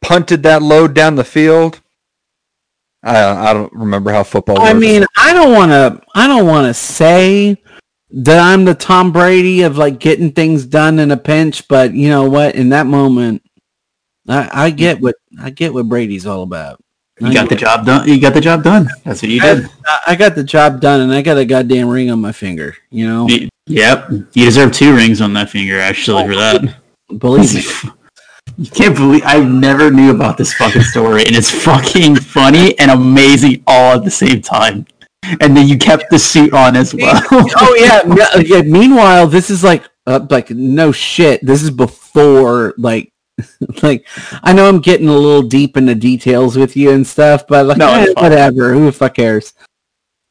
B: punted that load down the field, I I don't remember how football.
D: I
B: works.
D: mean, I don't want to, I don't want to say that I'm the Tom Brady of like getting things done in a pinch, but you know what? In that moment, I, I get mm. what I get what Brady's all about.
C: You got the job done. You got the job done. That's what you did.
D: I, I got the job done, and I got a goddamn ring on my finger. You know,
C: Yep, you deserve two rings on that finger actually for that.
D: believe me.
C: You can't believe I never knew about this fucking story, and it's fucking funny and amazing all at the same time. And then you kept the suit on as well.
D: oh yeah, yeah, yeah. Meanwhile, this is like, uh, like no shit. This is before like, like I know I'm getting a little deep into details with you and stuff, but like,
C: No,
D: eh, whatever. Who the fuck cares?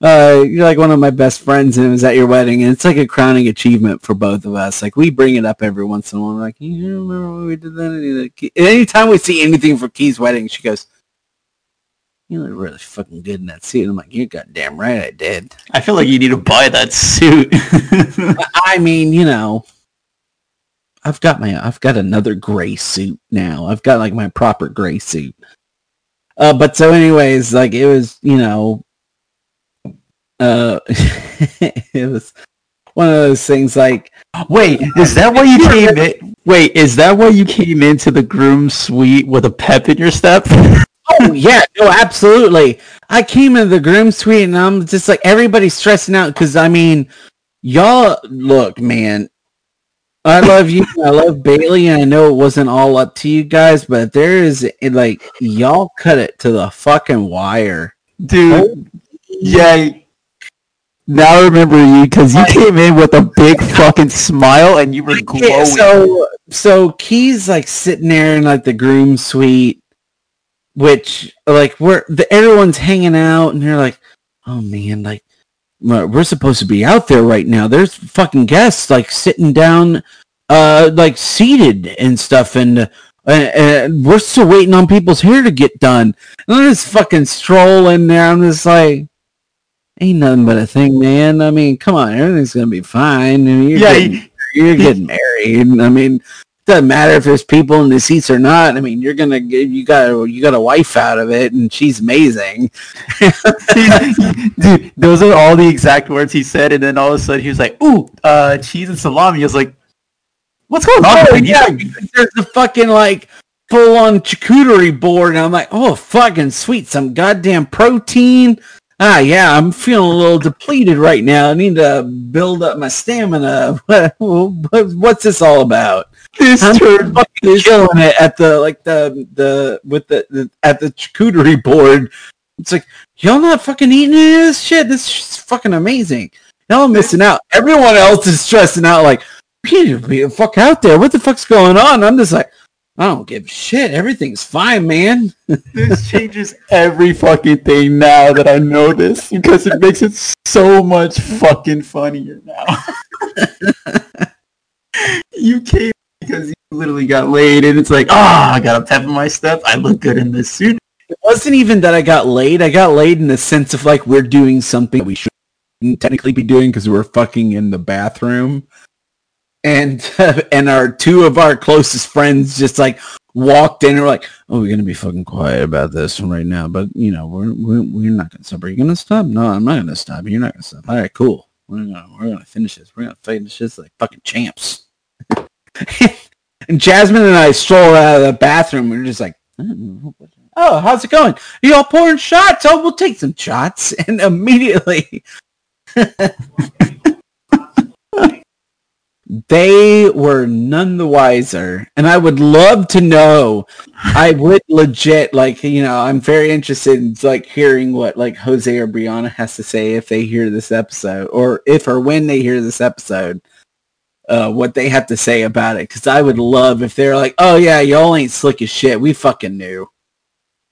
D: uh, you're like one of my best friends and it was at your wedding and it's like a crowning achievement for both of us. Like we bring it up every once in a while. We're like, you remember when we did that? And anytime we see anything for Key's wedding, she goes, you look really fucking good in that suit. And I'm like, you're goddamn right I did.
C: I feel like you need to buy that suit.
D: I mean, you know, I've got my, I've got another gray suit now. I've got like my proper gray suit. Uh, but so anyways, like it was, you know, uh, it was one of those things like,
C: Wait, is that why you came in? Wait, is that why you came into the groom suite with a pep in your step?
D: oh yeah, no, absolutely. I came into the groom suite and I'm just like, everybody's stressing out because I mean, y'all, look, man, I love you. I love Bailey, and I know it wasn't all up to you guys, but there is like y'all cut it to the fucking wire,
C: dude. Yeah. Now I remember you because you came in with a big fucking smile and you were glowing.
D: So, so Key's like sitting there in like the groom suite, which like we're the, everyone's hanging out, and they're like, "Oh man, like we're supposed to be out there right now. There's fucking guests like sitting down, uh, like seated and stuff, and uh, and we're still waiting on people's hair to get done. And I just fucking stroll in there. I'm just like, ain't nothing but a thing, man. I mean, come on, everything's gonna be fine. I mean, you're
C: Yeah,
D: getting, you're getting married. I mean, doesn't matter if there's people in the seats or not. I mean, you're gonna get you got you got a wife out of it, and she's amazing.
C: Dude, those are all the exact words he said, and then all of a sudden he was like, "Ooh, uh, cheese and salami." I was like, "What's going on?"
D: Oh, yeah, there's the fucking like full on charcuterie board, and I'm like, oh fucking sweet, some goddamn protein. Ah, yeah, I'm feeling a little depleted right now. I need to build up my stamina. What's this all about?
C: This
D: I'm
C: turned
D: fucking killing it at the like the the with the, the at the charcuterie board. It's like y'all not fucking eating any of this shit. This is fucking amazing. Y'all are missing out. Everyone else is stressing out. Like we need to be the fuck out there. What the fuck's going on? I'm just like, I don't give a shit. Everything's fine, man.
C: this changes every fucking thing now that I know this because it makes it so much fucking funnier now. you came because you literally got laid and it's like, ah, I got a pep in my step. I look good in this suit.
D: It wasn't even that I got laid. I got laid in the sense of like we're doing something we shouldn't technically be doing because we're fucking in the bathroom. And and our two of our closest friends just like walked in and were like, "Oh, we're gonna be fucking quiet about this right now." But you know, we're we're, we're not gonna stop. Are you gonna stop? No, I'm not gonna stop. You're not gonna stop. All right, cool. We're gonna we're gonna finish this. We're gonna finish this like fucking champs. and Jasmine and I stroll out of the bathroom. We're just like, hmm, "Oh, how's it going? Are y'all pouring shots? Oh, we'll take some shots." And immediately, they were none the wiser. And I would love to know. I would legit like you know. I'm very interested in like hearing what like Jose or Brianna has to say if they hear this episode, or if or when they hear this episode uh, what they have to say about it because I would love if they're like, "Oh yeah, y'all ain't slick as shit. We fucking knew."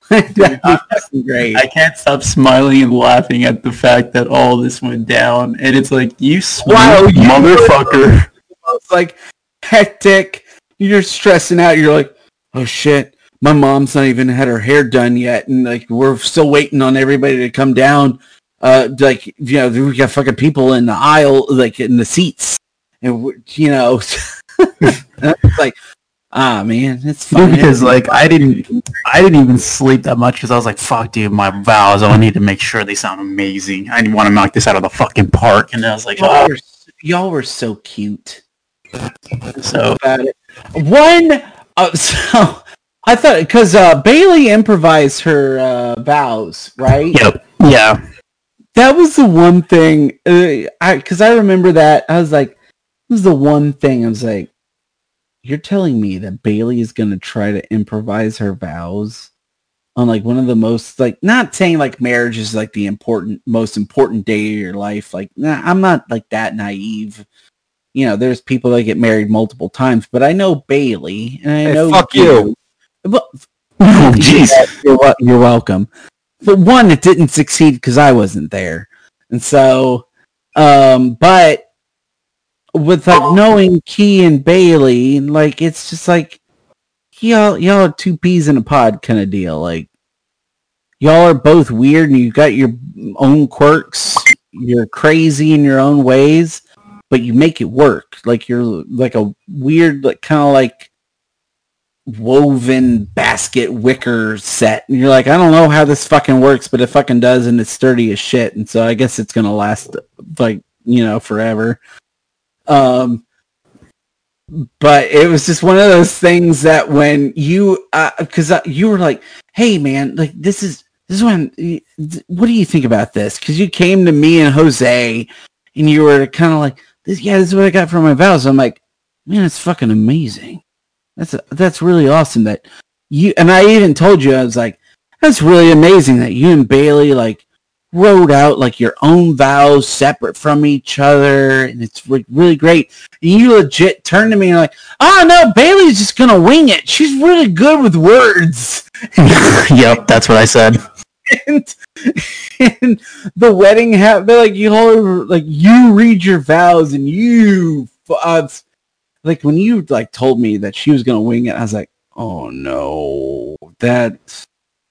D: Be fucking great.
C: I can't stop smiling and laughing at the fact that all this went down. And it's like, you
D: Wow, you
C: motherfucker.
D: It's like hectic. You're stressing out. You're like, "Oh shit." My mom's not even had her hair done yet, and like we're still waiting on everybody to come down. Uh, like you know, we got fucking people in the aisle, like in the seats, and you know, it's like, ah man, it's fine.
C: because like I didn't, I didn't even sleep that much because I was like, "Fuck, dude, my vows. I need to make sure they sound amazing. I want to knock this out of the fucking park." And I was like,
D: y'all,
C: "Oh."
D: were, y'all were so cute.
C: So.
D: One, uh, so I thought because uh, Bailey improvised her uh, vows, right?
C: yep, yeah,
D: That was the one thing. Uh, I because I remember that I was like, this is the one thing I was like, you're telling me that Bailey is gonna try to improvise her vows on like one of the most like not saying like marriage is like the important most important day of your life. Like, nah, I'm not like that naive. You know, there's people that get married multiple times, but I know Bailey and I
B: Hey,
D: know
B: fuck you.
D: Well,
C: oh jeez,
D: you're, you're welcome. But one, it didn't succeed because I wasn't there. And so, um, but with like knowing Key and Bailey, like it's just like y'all y'all are two peas in a pod kind of deal. Like y'all are both weird and you got your own quirks. You're crazy in your own ways, but you make it work. Like you're like a weird, like kind of like woven basket wicker set. And you're like, I don't know how this fucking works, but it fucking does and it's sturdy as shit. And so I guess it's gonna last like, you know, forever. Um but it was just one of those things that when you because uh, uh, you were like hey man like this is this is when what do you think about this? Because you came to me and jose and you were kind of like this yeah this is what i got from my vows. I'm like man it's fucking amazing. That's a, that's really awesome that you and i even told you i was like that's really amazing that you and bailey like wrote out like your own vows separate from each other and it's re- really great. And you legit turned to me and like oh no bailey's just gonna wing it. She's really good with words.
C: Yep that's what i said.
D: And, and the wedding happened like you all like you read your vows and you uh, like when you like told me that she was gonna wing it i was like oh no. That's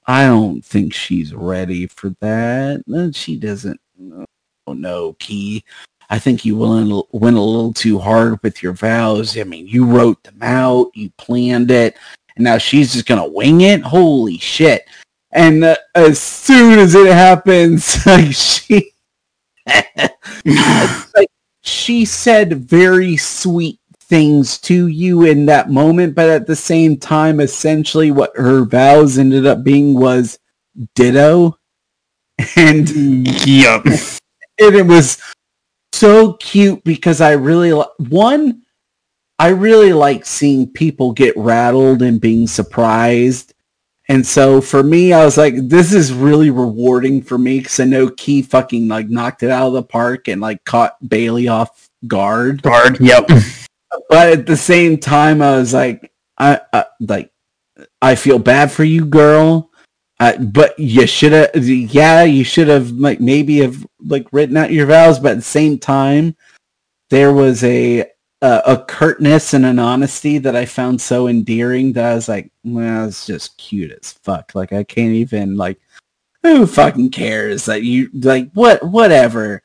D: I don't think she's ready for that. She doesn't. Oh no, Key. I think you went, went a little too hard with your vows. I mean, you wrote them out, you planned it, and now she's just gonna wing it. Holy shit! And uh, as soon as it happens, like she, like she said very sweet things to you in that moment, but at the same time, essentially what her vows ended up being was ditto. And
C: yep.
D: and it was so cute because I really one I really like seeing people get rattled and being surprised. And so for me, I was like, this is really rewarding for me because I know Key fucking like knocked it out of the park and like caught Bailey off guard.
C: Guard, yep
D: but at the same time, I was like, I, I like, I feel bad for you, girl. Uh, but you should have, yeah, you should have like maybe have like written out your vows. But at the same time, there was a uh, a curtness and an honesty that I found so endearing that I was like, well, it's just cute as fuck. Like I can't even like, who fucking cares that you like what whatever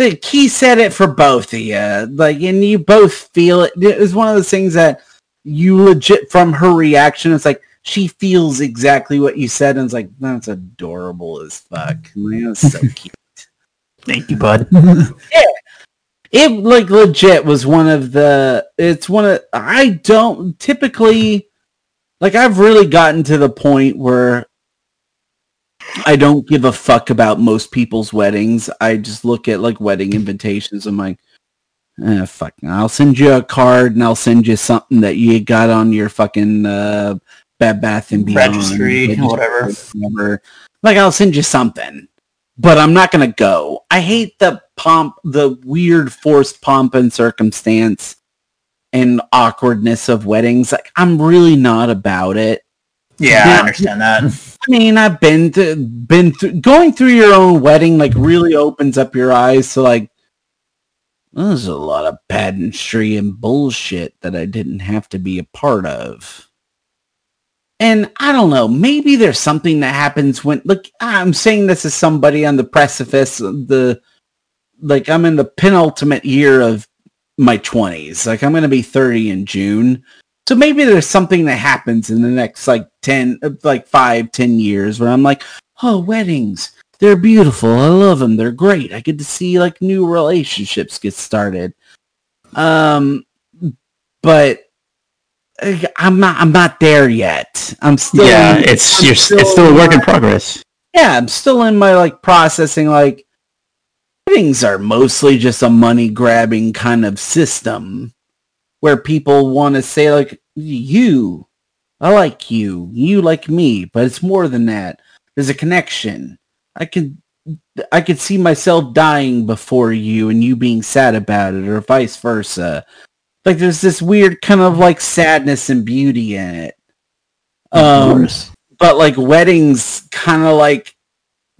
D: the key said it for both of you. Like, and you both feel it. It was one of those things that you legit from her reaction. It's like she feels exactly what you said, and it's like that's adorable as fuck. That's so cute.
C: Thank you, bud.
D: yeah, it like legit was one of the. It's one of I don't typically like. I've really gotten to the point where I don't give a fuck about most people's weddings. I just look at like wedding invitations. I'm like, eh, fuck. I'll send you a card and I'll send you something that you got on your fucking uh, Bed Bath and Beyond
C: registry, whatever.
D: whatever. Like I'll send you something, but I'm not gonna go. I hate the pomp, the weird forced pomp and circumstance and awkwardness of weddings. Like I'm really not about it.
C: Yeah, I understand that.
D: I mean, I've been to, been through going through your own wedding like really opens up your eyes to like there's a lot of pageantry and bullshit that I didn't have to be a part of. And I don't know, maybe there's something that happens when like I'm saying this as somebody on the precipice the like I'm in the penultimate year of my 20s. Like I'm going to be 30 in June. So maybe there's something that happens in the next like 10, like five, 10 years where I'm like, oh, weddings. They're beautiful. I love them. They're great. I get to see like new relationships get started. Um, but I'm not. I'm not there yet. I'm still.
C: Yeah, in, it's you're, still it's still a work in progress.
D: Yeah, I'm still in my like processing. Like weddings are mostly just a money grabbing kind of system where people want to say like you i like you you like me but it's more than that. There's a connection. I can i could see myself dying before you and you being sad about it or vice versa. Like there's this weird kind of like sadness and beauty in it. Um but like weddings kind of like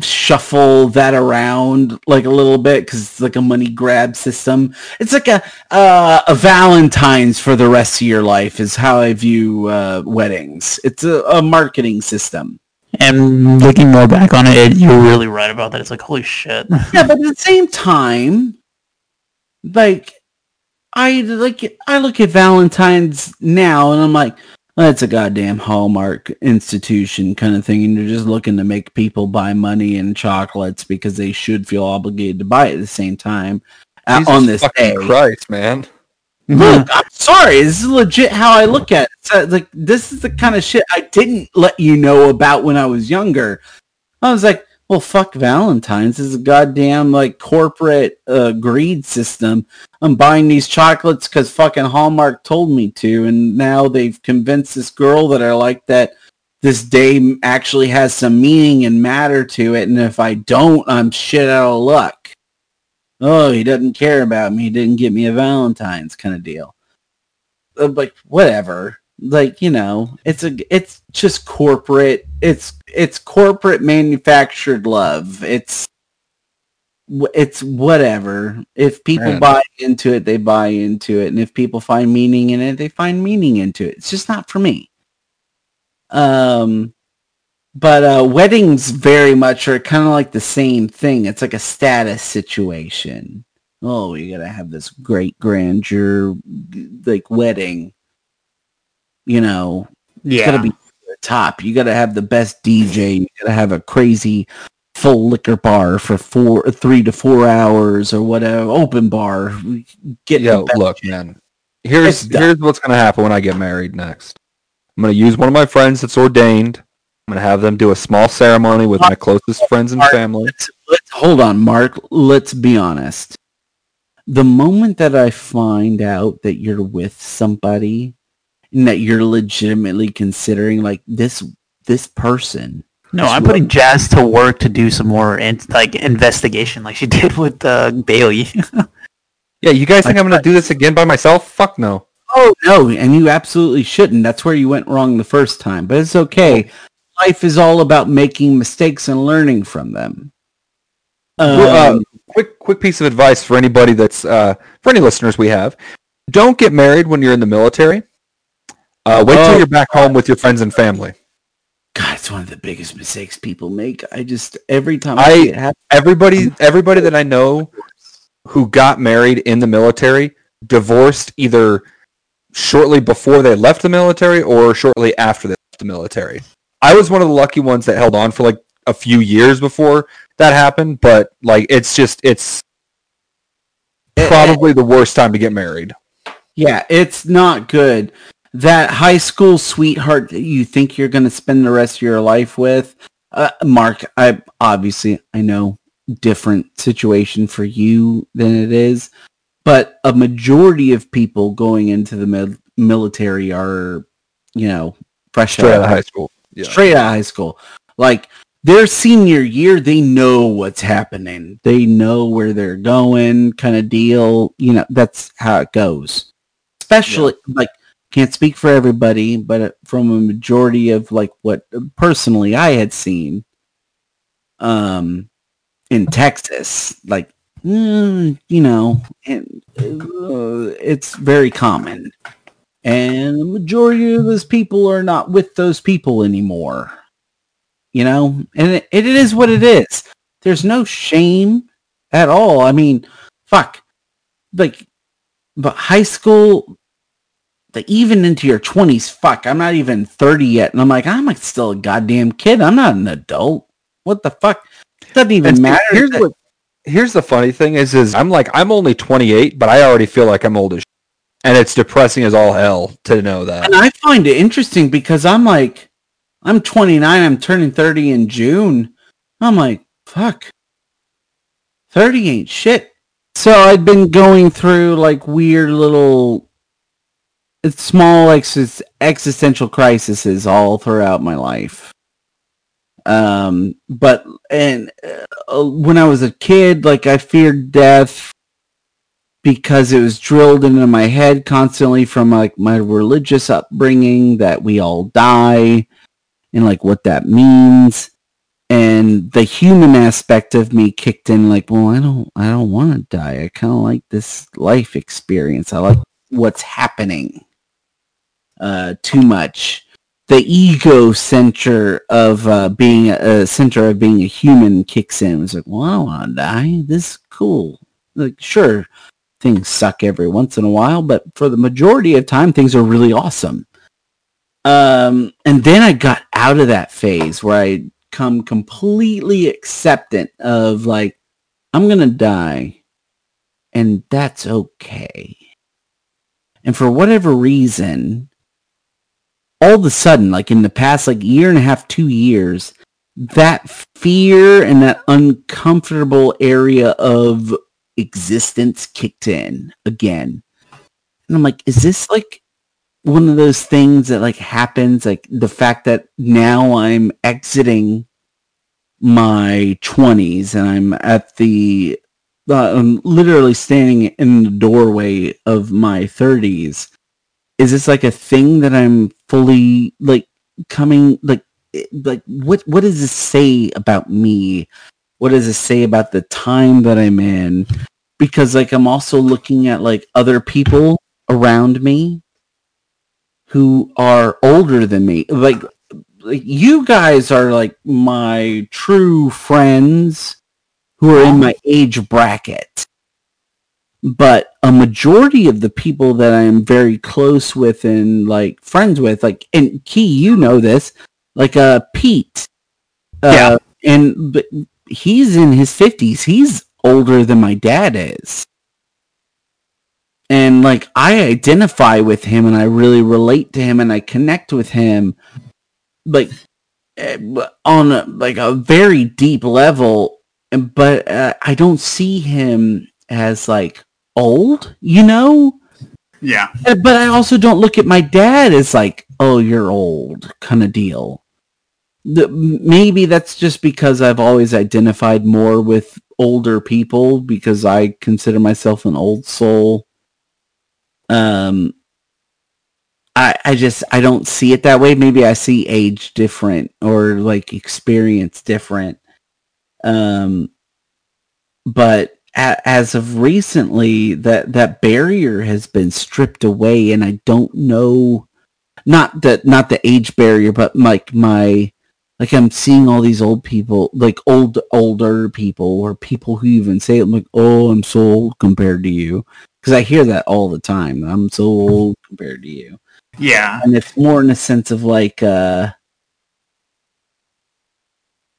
D: shuffle that around like a little bit because it's like a money grab system. It's like a uh, a Valentine's for the rest of your life is how I view uh, weddings. It's a, a marketing system.
C: And looking more back on it, you're really right about that. It's like holy shit.
D: Yeah, but at the same time, like I like I look at Valentine's now and I'm like, that's a goddamn Hallmark institution kind of thing, and you're just looking to make people buy money and chocolates because they should feel obligated to buy it at the same time uh,
B: Jesus
D: on this
B: fucking
D: day.
B: Christ, man.
D: Look, I'm sorry. This is legit how I look at it. So, like, this is the kind of shit I didn't let you know about when I was younger. I was like, well, fuck Valentine's. This is a goddamn, like, corporate uh, greed system. I'm buying these chocolates because fucking Hallmark told me to, and now they've convinced this girl that I like that this day actually has some meaning and matter to it, and if I don't, I'm shit out of luck oh, he doesn't care about me. He didn't get me a Valentine's kind of deal. Uh, Like whatever. Like you know, it's a it's just corporate. It's it's corporate manufactured love. It's it's whatever. If people
B: Man.
D: buy into it, they buy into it, and if people find meaning in it, they find meaning into it. It's just not for me. Um, but uh, weddings very much are kind of like the same thing. It's like a status situation. Oh, you gotta have this great grandeur, like wedding. You know, it's gotta be top. You gotta have the best DJ. You gotta have a crazy full liquor bar for four, three to four hours or whatever. Open bar. Get
B: Yo, look,
D: shit.
B: man. Here's here's what's gonna happen when I get married next. I'm gonna use one of my friends that's ordained. I'm gonna have them do a small ceremony with my closest friends and
D: Mark,
B: family.
D: Let's, let's hold on, Mark. Let's be honest. The moment that I find out that you're with somebody and that you're legitimately considering like this this person,
C: No, I'm putting Jazz to work to do some more in, like investigation, like she did with uh, Bailey.
B: Yeah, you guys think I'm gonna do this again by myself? Fuck no.
D: oh no, and you absolutely shouldn't. That's where you went wrong the first time. But it's okay. Life is all about making mistakes and learning from them.
B: Well,
D: Um,
B: uh, quick quick piece of advice for anybody that's uh, for any listeners we have. Don't get married when you're in the military. Uh, wait
D: Oh,
B: till you're back home with your friends and family.
D: God, it's one of the biggest mistakes people make. I just every time
B: I-
D: I, see it happen,
B: Everybody everybody that I know who got married in the military divorced either shortly before they left the military or shortly after they left the military. I was one of the lucky ones that held on for like a few years before that happened, but like it's just it's
D: Eh,
B: probably the worst time to get married.
D: Yeah, it's not good. That high school sweetheart that you think you're going to spend the rest of your life with, uh, Mark. I obviously I know different situation for you than it is, but a majority of people going into the mil- military are, you know, fresh
B: Straight out of high school. Yeah.
D: straight out of high school. Like their senior year, they know what's happening. They know where they're going, kind of deal. You know, that's how it goes. Especially like can't speak for everybody, but uh, from a majority of like what uh, personally I had seen, um, in Texas, like mm, you know, and uh, it's very common and the majority of those people are not with those people anymore. You know, and it, it is what it is. There's no shame at all. I mean, fuck, like, but high school, like even into your twenties, fuck, I'm not even thirty yet, and I'm like, I'm like still a goddamn kid. I'm not an adult. What the fuck? It Doesn't even
B: And
D: matter.
B: Here's
D: that-
B: what here's the funny thing is is I'm like I'm only 28, but I already feel like I'm old as shit. and it's depressing as all hell to know that.
D: And I find it interesting because I'm like, I'm 29, I'm turning 30 in June. I'm like, fuck. 30 ain't shit. So I'd been going through like weird little small ex- existential crises all throughout my life. Um, but and uh, when I was a kid, like I feared death because it was drilled into my head constantly from like my religious upbringing that we all die and like what that means. and the human aspect of me kicked in like well i don't i don't want to die i kind of like this life experience i like what's happening uh too much. The ego center of uh, being a, a center of being a human kicks in. It's like well i want to die this is cool. Like sure things suck every once in a while but for the majority of time things are really awesome. Um and then i got out of that phase where i come completely acceptant of like I'm gonna die, and that's okay. And for whatever reason, all of a sudden, like in the past like year and a half, two years, that fear and that uncomfortable area of existence kicked in again. And I'm like, is this like one of those things that like happens like the fact that now i'm exiting my 20s and i'm at the uh, i'm literally standing in the doorway of my 30s is this like a thing that i'm fully like coming like eh, like what what does this say about me what does it say about the time that i'm in because like i'm also looking at like other people around me who are older than me. Like, like you guys are like my true friends who are in my age bracket. But a majority of the people that I'm very close with and like friends with, like and Key, you know this, like uh Pete. Uh,
C: Yeah.
D: And but he's in his fifties. He's older than my dad is and like I identify with him and I really relate to him and I connect with him like eh, on a, like a very deep level but uh, I don't see him as like old you know
C: Yeah.
D: Uh, but I also don't look at my dad as like oh you're old kind of deal the, maybe that's just because I've always identified more with older people because I consider myself an old soul um I I just I don't see it that way. Maybe I see age different or like experience different. Um but a, as of recently that that barrier has been stripped away and I don't know not that not the age barrier but like my like I'm seeing all these old people like old older people or people who even say I'm like oh I'm so old compared to you because I hear that all the time. I'm so old compared to you,
C: Yeah.
D: and it's more in a sense of like, uh,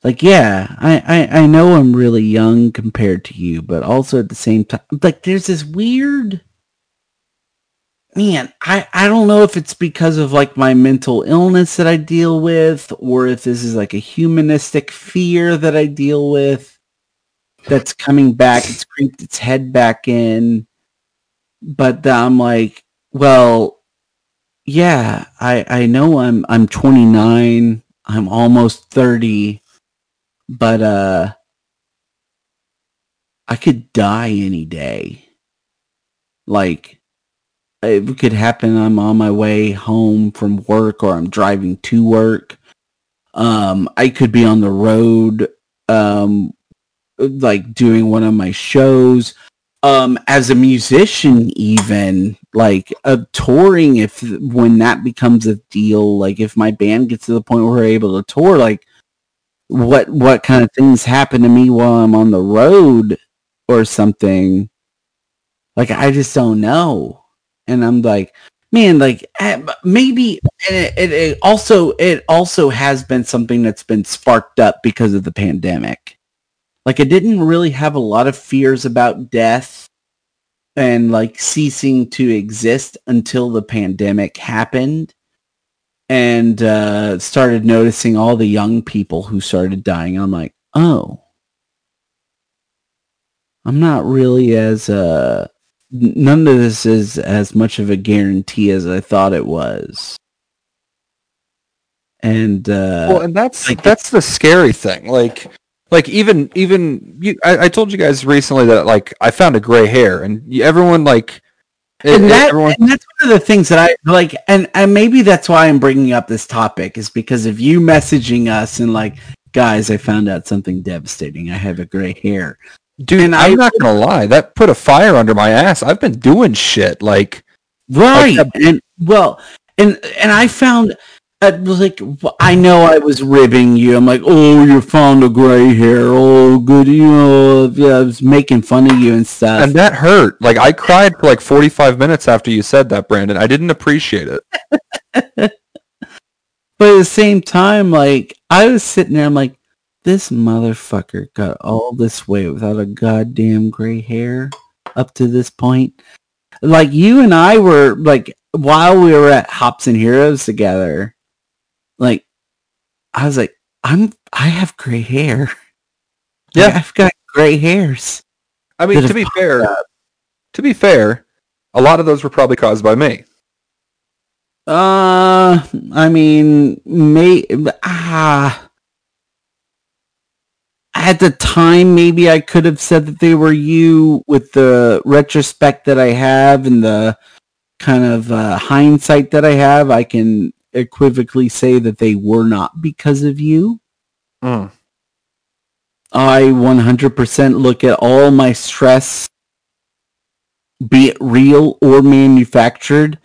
D: like yeah, I, I I know I'm really young compared to you, but also at the same time, like there's this weird. Man, I, I don't know if it's because of like my mental illness that I deal with, or if this is like a humanistic fear that I deal with that's coming back. It's creeped its head back in but I'm like, well, yeah, I I know I'm I'm 29, I'm almost 30, but uh I could die any day. Like it could happen I'm on my way home from work or I'm driving to work. Um I could be on the road um like doing one of my shows um as a musician even like uh, touring if when that becomes a deal like if my band gets to the point where we're able to tour like what what kind of things happen to me while i'm on the road or something. Like i just don't know. And i'm like man like eh, maybe and it, it, it also it also has been something that's been sparked up because of the pandemic. Like I didn't really have a lot of fears about death and like ceasing to exist until the pandemic happened and uh started noticing all the young people who started dying. I'm like, "Oh. I'm not really as uh none of this is as much of a guarantee as I thought it was." And uh
B: well, and that's
D: like-
B: that's the scary thing. Like, like even even you, I, I told you guys recently that like I found a gray hair, and everyone like,
D: and
B: it-
D: that
B: everyone,
D: and that's one of the things that I like, and and maybe that's why I'm bringing up this topic is because of you messaging us and like, guys, I found out something devastating. I have a gray hair.
B: Dude,
D: And
B: I'm
D: I-
B: not gonna lie. That put a fire under my ass. I've been doing shit like
D: Right.
B: Like
D: and well, and and I found uh, like I know I was ribbing you. I'm like, oh, you found a gray hair. Oh, good. You know, yeah, I was making fun of you and stuff.
B: and that hurt. Like I cried for like 45 minutes after you said that, Brandon. I didn't appreciate it.
D: but at the same time, like I was sitting there, I'm like, this motherfucker got all this way without a goddamn gray hair up to this point. Like you and I were like while we were at Hops and Heroes together, like I was like, I'm I have gray hair. Like,
B: Yeah.
D: I've got gray hairs.
B: I mean, to be fair, to be fair, a lot of those were probably caused by me.
D: Uh, I mean, may ah. At the time, maybe I could have said that they were you with the retrospect that I have and the kind of uh, hindsight that I have. I can equivocally say that they were not because of you.
B: Mm.
D: I 100% look at all my stress, be it real or manufactured.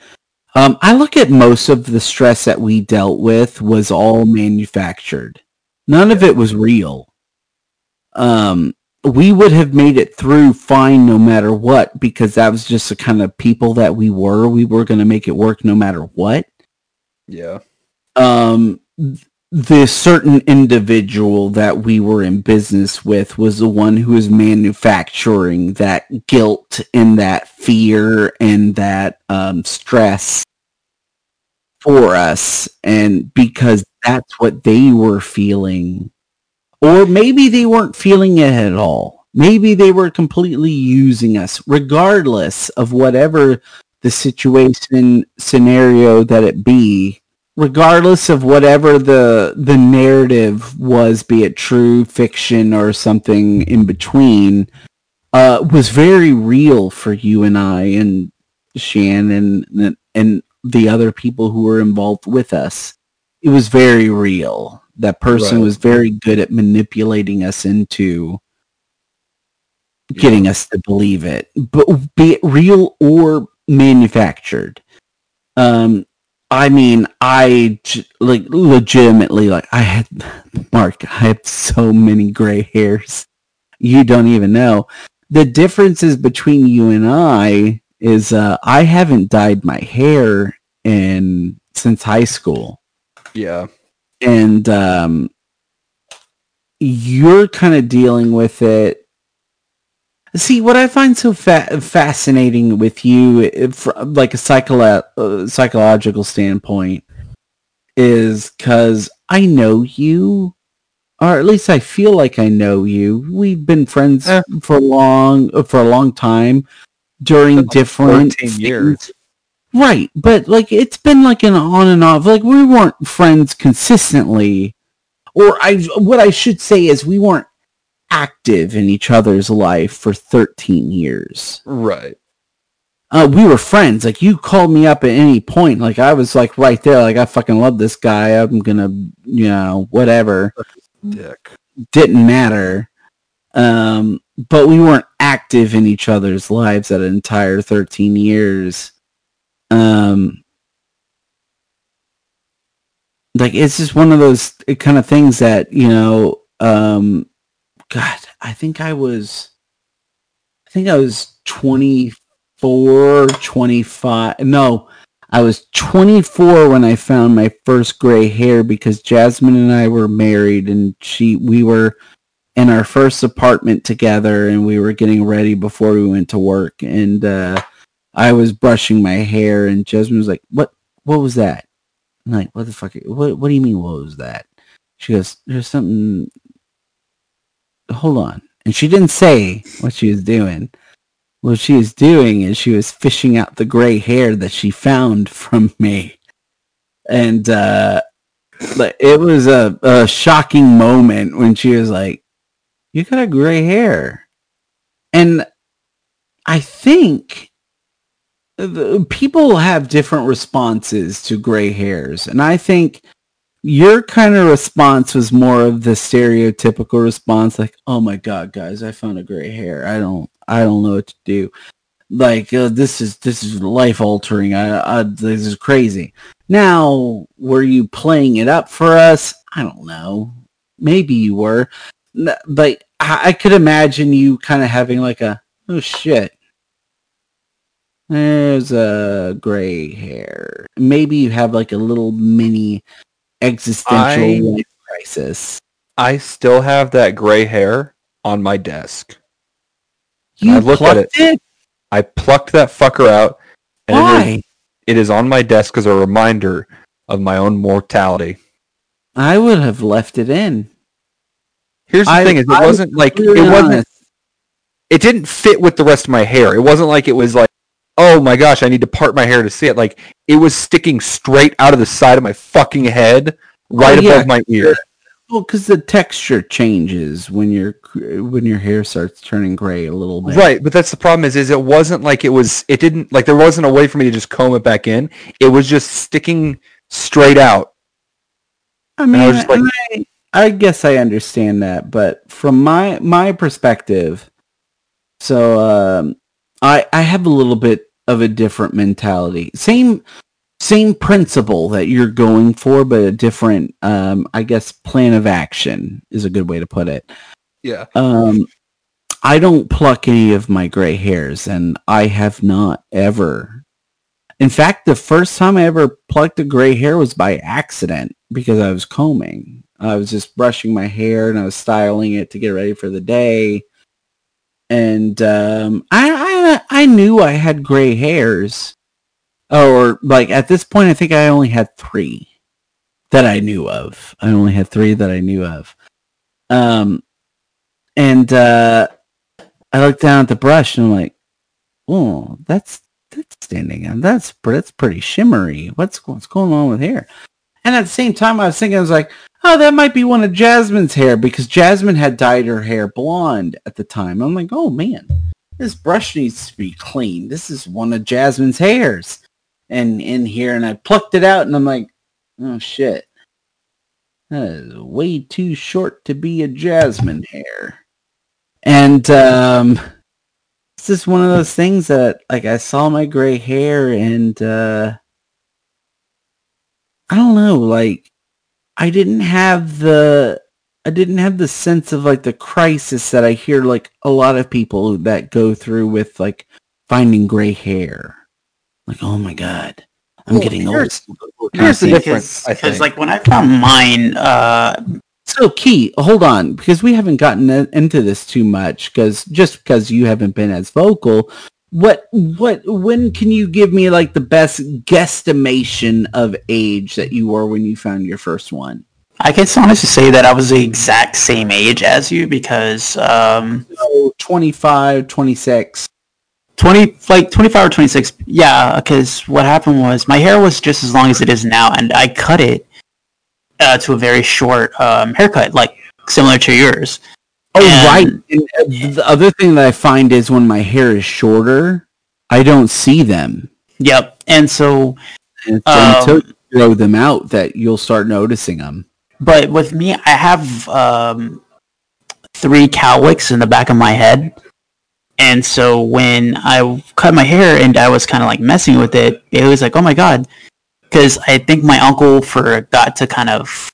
D: Um, I look at most of the stress that we dealt with was all manufactured. None of it was real. Um, we would have made it through fine no matter what because that was just the kind of people that we were. We were going to make it work no matter what
B: Yeah.
D: um the certain individual that we were in business with was the one who was manufacturing that guilt and that fear and that um, stress for us and because that's what they were feeling or maybe they weren't feeling it at all maybe they were completely using us regardless of whatever the situation scenario that it be regardless of whatever the the narrative was be it true fiction or something in between uh was very real for you and I and Shannon and, and the other people who were involved with us. It was very real. That person
B: Right.
D: was very good at manipulating us into getting us to believe it. But be it real or manufactured um I mean, I like legitimately like I had Mark. I have so many gray hairs. You don't even know. The differences between you and I is uh, I haven't dyed my hair in since high school,
B: Yeah.
D: and um, you're kind of dealing with it. See, what I find so fa- fascinating with you, from like a psycholo- uh, psychological standpoint, is because I know you, or at least I feel like I know you. We've been friends
B: Eh.
D: for long, for a long time, during
B: Like
D: different
B: years.
D: Right, but like it's been like an on and off. Like we weren't friends consistently, or I. What I should say is we weren't active in each other's life for 13 years.
B: Right.
D: Uh, we were friends. Like you called me up at any point. Like I was like right there. Like I fucking love this guy. I'm gonna, you know, whatever.
B: Dick.
D: Didn't matter. Um, but we weren't active in each other's lives that entire 13 years. Um, like it's just one of those kind of things that you know. Um, God, I think I was, I think I was 24, 25. No, I was 24 when I found my first gray hair because Jasmine and I were married and she, we were in our first apartment together and we were getting ready before we went to work and, uh, I was brushing my hair and Jasmine was like, what, what was that? I'm like, what the fuck? What, what do you mean? What was that? She goes, there's something hold on. And she didn't say what she was doing. What she was doing is she was fishing out the gray hair that she found from me. And uh it was a, a shocking moment when she was like, You got gray hair. And I think people have different responses to gray hairs. And I think your kind of response was more of the stereotypical response, like, "Oh my god, guys, I found a gray hair. I don't, I don't know what to do. Like, uh, this is this is life altering. I, I, this is crazy." Now, were you playing it up for us? I don't know. Maybe you were, but I, I could imagine you kind of having like a, "Oh shit." There's a gray hair. Maybe you have like a little mini existential
B: I-
D: crisis.
B: I still have that gray hair on my desk.
D: You
B: I looked at
D: plucked it?
B: I plucked that fucker out, and it is,
D: Why?
B: it is on my desk as a reminder of my own mortality.
D: I would have left it in.
B: Here's the
D: I-
B: thing: is it
D: I-
B: wasn't like it wasn't. It didn't fit with the rest of my hair. It wasn't like it was like, oh my gosh, I need to part my hair to see it. Like it was sticking straight out of the side of my fucking head, right
D: Oh, yeah.
B: above my ear.
D: Well, because the texture changes when your when your hair starts turning gray a little bit.
B: Right, but that's the problem is is it wasn't like it was it didn't like there wasn't a way for me to just comb it back in. It was just sticking straight out.
D: I mean,
B: I like-
D: I, I guess I understand that, but from my my perspective, so um, I I have a little bit of a different mentality. Same same principle that you're going for, but a different, um, I guess, plan of action is a good way to put it.
B: Yeah.
D: Um, I don't pluck any of my gray hairs, and I have not ever. In fact, the first time I ever plucked a gray hair was by accident because I was combing. I was just brushing my hair and I was styling it to get ready for the day. And um, I, I I knew I had gray hairs, or like at this point, I think I only had three that I knew of. I only had three that I knew of. Um, and uh, I looked down at the brush and I'm like, "Oh, that's that's standing out. That's that's pretty shimmery. What's what's going on with here?" And at the same time, I was thinking, I was like, "Oh, that might be one of Jasmine's hair because Jasmine had dyed her hair blonde at the time." I'm like, "Oh man, this brush needs to be cleaned. This is one of Jasmine's hairs." And in here, and I plucked it out, and I'm like, "Oh shit." That is way too short to be a jasmine hair. And um just one of those things that like I saw my gray hair and uh I don't know, like I didn't have the I didn't have the sense of like the crisis that I hear like a lot of people that go through with like finding gray hair. Like, oh my god, I'm
B: Well,
D: getting old.
B: here's- here's the difference,
C: Because like when I found mine, uh,
D: So, Key, hold on, because we haven't gotten into this too much. Because just because you haven't been as vocal, what, what, when can you give me like the best guesstimation of age that you were when you found your first one?
C: I guess honestly say that I was the exact same age as you because um,
D: So, 25, 26.
C: 20 like 25 or 26 yeah because what happened was my hair was just as long as it is now and i cut it uh, to a very short um, haircut like similar to yours
D: Oh,
C: And-
D: right. And the other thing that I find is when my hair is shorter, I don't see them.
C: yep and so
D: And it's
C: Um,
D: until you grow them out that you'll start noticing them.
C: But with me i have um, three cowlicks in the back of my head. And so when i cut my hair and i was kind of like messing with it it was like oh my god. Because i think my uncle forgot to kind of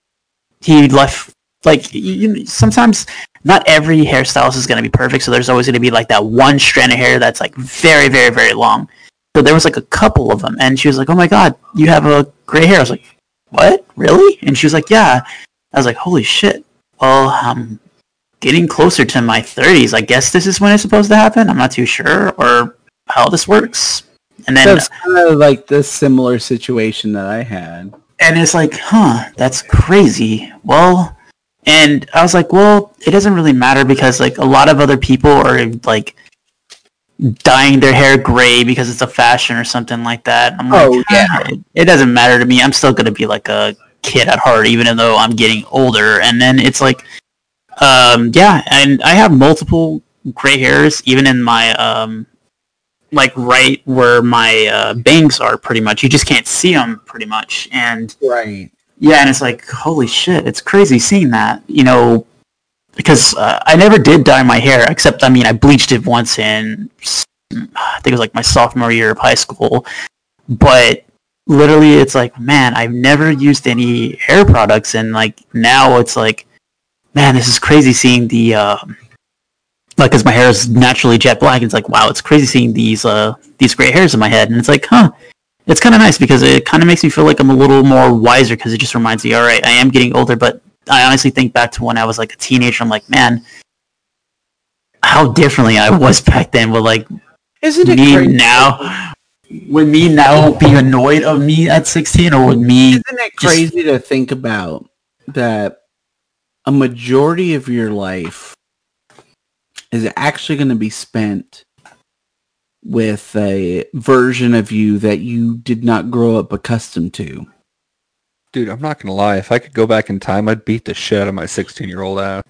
C: he left like you, sometimes not every hairstylist is going to be perfect so there's always going to be like that one strand of hair that's like very very very long. So there was like a couple of them and she was like oh my god you have a gray hair. I was like what? Really? And she was like yeah. I was like holy shit. Well i'm getting closer to my 30s i guess this is when it's supposed to happen. I'm not too sure or how this works. And then
D: That's kind of like the similar situation that I had.
C: and it's like, huh, that's crazy. Well, and I was like, well, it doesn't really matter because like a lot of other people are like dyeing their hair gray because it's a fashion or something like that. I'm like,
D: Oh, yeah.
C: "Ah, it, it doesn't matter to me. I'm still gonna be like a kid at heart, even though I'm getting older. And then it's like, um, yeah, and I have multiple gray hairs, even in my um, like right where my uh, bangs are. Pretty much, you just can't see them. Pretty much, and
D: Right.
C: yeah, and it's like holy shit, it's crazy seeing that. You know, because uh, I never did dye my hair, except I mean I bleached it once in I think it was like my sophomore year of high school, but literally it's like man i've never used any hair products and like now it's like man this is crazy seeing the uh like because my hair is naturally jet black and it's like wow it's crazy seeing these uh these gray hairs in my head. And it's like huh it's kind of nice because it kind of makes me feel like i'm a little more wiser because it just reminds me all right i am getting older but i honestly think back to when i was like a teenager i'm like man how differently i was back then but like
D: Isn't it
C: me
D: crazy?
C: now would me now be annoyed of me at 16 or would me
D: Isn't it crazy to think about that a majority of your life is actually going to be spent with a version of you that you did not grow up accustomed to?
B: Dude, I'm not gonna lie. If I could go back in time, I'd beat the shit out of my 16 year old ass.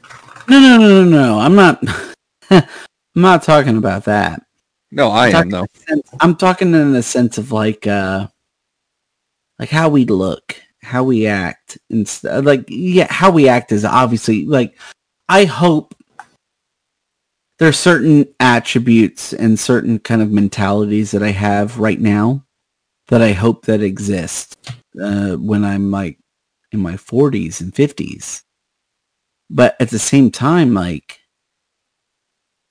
D: No, no, no, no, no. I'm not. I'm not talking about that.
B: No, I am
D: Talking-
B: though.
D: I'm talking in the sense of like, uh, like how we look, how we act, and st- like yeah, how we act is obviously like. I hope there's certain attributes and certain kind of mentalities that I have right now that I hope that exist uh, when I'm like in my 40s and 50s. But at the same time, like,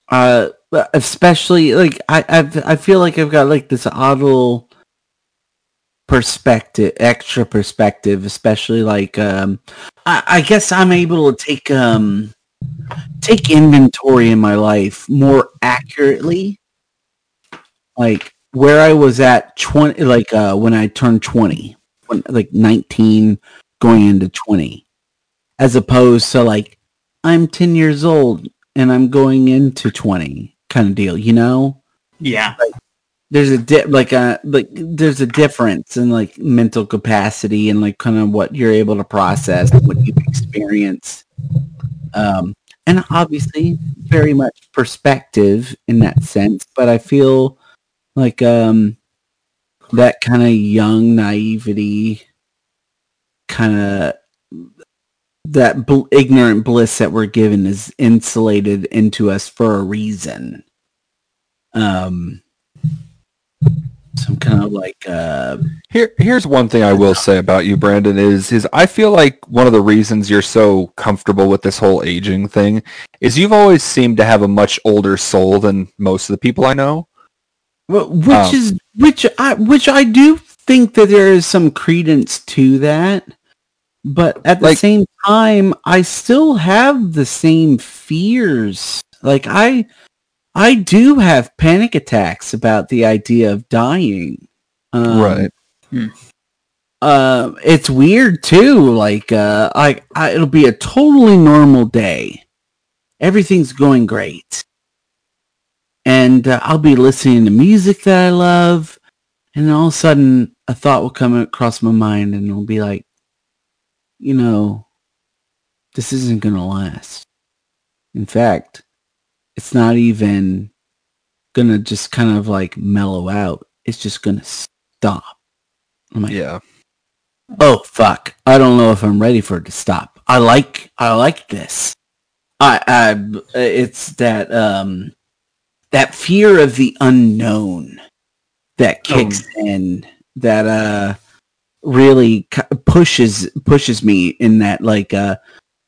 D: uh, especially like I I've, I feel like I've got like this odd little perspective, extra perspective, especially like um, I, I guess I'm able to take um take inventory in my life more accurately, like where I was at twenty, like uh, when I turned twenty, like nineteen going into twenty, as opposed to like I'm ten years old and I'm going into twenty kind of deal, you know?
C: yeah.
D: There's a di- like a like there's a difference in like mental capacity and like kind of what you're able to process and what you've experienced. Um and obviously very much perspective in that sense but i feel like um that kind of young naivety kind of that bl- ignorant bliss that we're given is insulated into us for a reason um some kind of like uh
B: Here, here's one thing I will say about you, Brandon. Is is I feel like one of the reasons you're so comfortable with this whole aging thing is you've always seemed to have a much older soul than most of the people I know.
D: Wh- which
B: Um,
D: is which i which i do think that there is some credence to that but at the
B: Like-
D: same time i still have the same fears like i i do have panic attacks about the idea of dying um,
B: right.
D: uh, it's weird too. Like, uh, I, I, it'll be a totally normal day. Everything's going great, and uh, I'll be listening to music that I love, and all of a sudden, a thought will come across my mind, and it'll be like, you know, this isn't gonna last. In fact, it's not even gonna just kind of like mellow out. It's just gonna stop. I'm like,
B: Yeah.
D: oh fuck i don't know if i'm ready for it to stop i like i like this i i it's that um that fear of the unknown that kicks in that uh really pushes pushes me in that like uh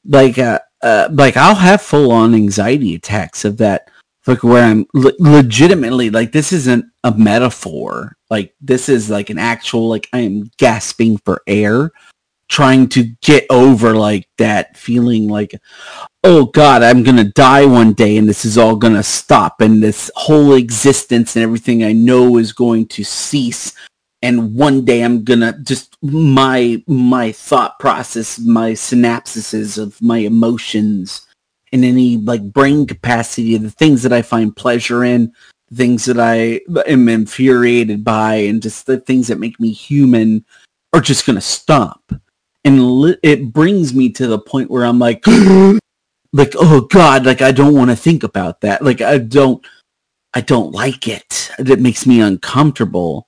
D: like uh, uh like i'll have full on anxiety attacks of that like where i'm le- legitimately like this isn't a metaphor. Like this is like an actual like i am gasping for air trying to get over like that feeling like oh god i'm gonna die one day and this is all gonna stop and this whole existence and everything i know is going to cease. And one day i'm gonna just my my thought process my synapses of my emotions and any like brain capacity the things that i find pleasure in things that i am infuriated by and just the things that make me human are just gonna stop and li- it brings me to the point where i'm like like oh god like i don't want to think about that like i don't i don't like it it makes me uncomfortable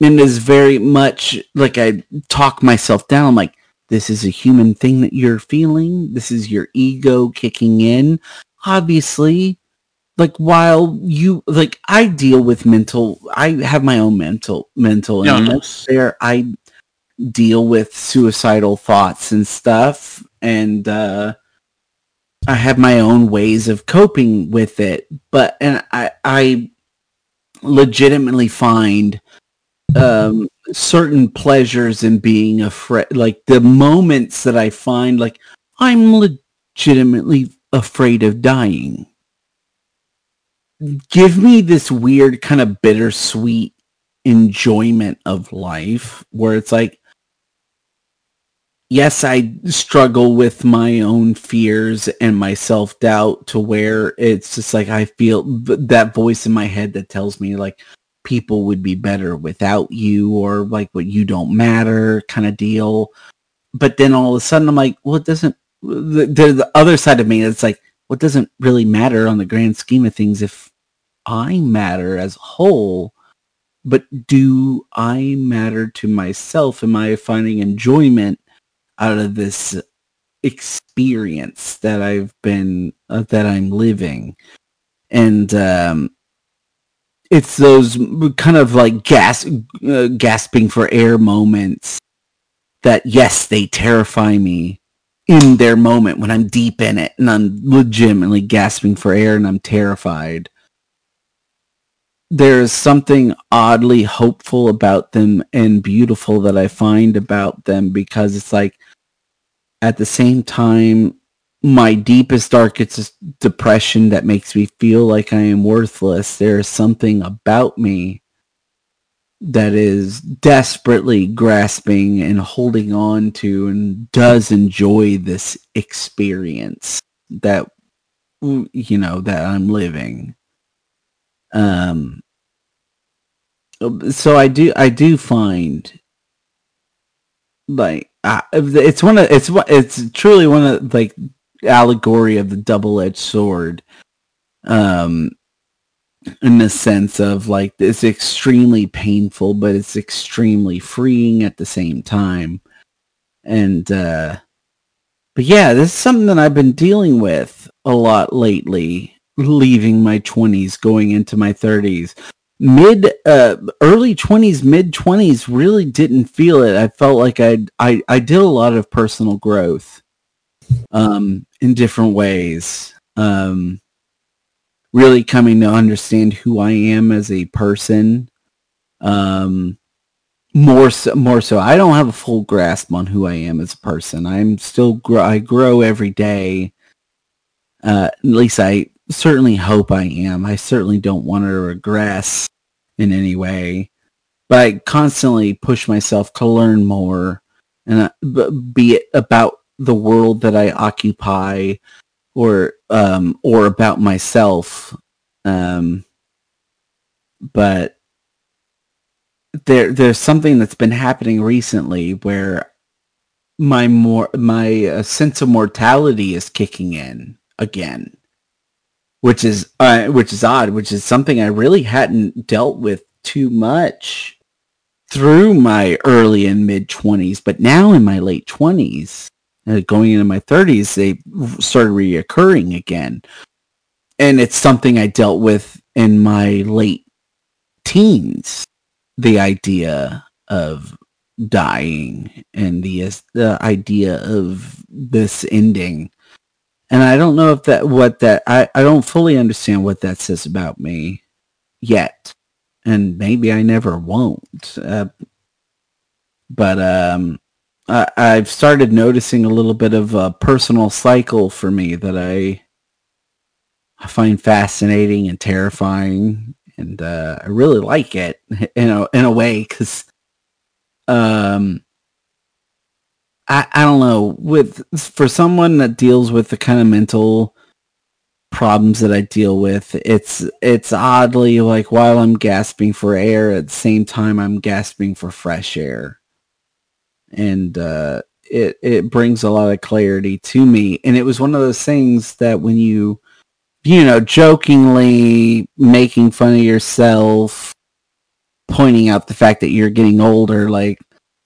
D: and is very much like i talk myself down i'm like this is a human thing that you're feeling. This is your ego kicking in. Obviously, like while you like I deal with mental I have my own mental mental illness there. I deal with suicidal thoughts and stuff and uh I have my own ways of coping with it. But and I I legitimately find um certain pleasures in being afraid like the moments that I find like I'm legitimately afraid of dying give me this weird kind of bittersweet enjoyment of life where it's like yes i struggle with my own fears and my self-doubt to where it's just like i feel that voice in my head that tells me like people would be better without you or like what you don't matter kind of deal but then all of a sudden i'm like well it doesn't the, the, the other side of me it's like what doesn't really matter on the grand scheme of things if I matter as a whole, but do I matter to myself? Am I finding enjoyment out of this experience that I've been uh, that I'm living? And um, it's those kind of like gas uh, gasping for air moments that yes, they terrify me in their moment when I'm deep in it and I'm legitimately gasping for air and I'm terrified. There's something oddly hopeful about them and beautiful that I find about them because it's like at the same time my deepest darkest depression that makes me feel like I am worthless. There is something about me that is desperately grasping and holding on to and does enjoy this experience that you know that I'm living um so I do I do find like it's one of it's it's truly one of like allegory of the double-edged sword um in the sense of like it's extremely painful but it's extremely freeing at the same time. And uh but yeah this is something that i've been dealing with a lot lately leaving my 20s going into my 30s mid uh early 20s mid 20s really didn't feel it i felt like i i i did a lot of personal growth um in different ways um really coming to understand who I am as a person. Um, more so, more so. I don't have a full grasp on who I am as a person. I'm still grow. I grow every day. Uh, at least I certainly hope I am. I certainly don't want to regress in any way, but I constantly push myself to learn more, and uh, be it about the world that I occupy or um or about myself um but there there's something that's been happening recently where my more my uh, sense of mortality is kicking in again which is uh, which is odd which is something I really hadn't dealt with too much through my early and mid 20s but now in my late 20s uh, going into my 30s, they started reoccurring again. And it's something I dealt with in my late teens. The idea of dying and the the idea of this ending. And I don't know if that what that I, I don't fully understand what that says about me yet. And maybe I never won't. Uh, but um I, I've started noticing a little bit of a personal cycle for me that I I find fascinating and terrifying, and uh, I really like it you know, in a way because um I I don't know with for someone that deals with the kind of mental problems that I deal with it's it's oddly like while I'm gasping for air at the same time I'm gasping for fresh air and uh, it it brings a lot of clarity to me. And it was one of those things that when you you know jokingly making fun of yourself, pointing out the fact that you're getting older, like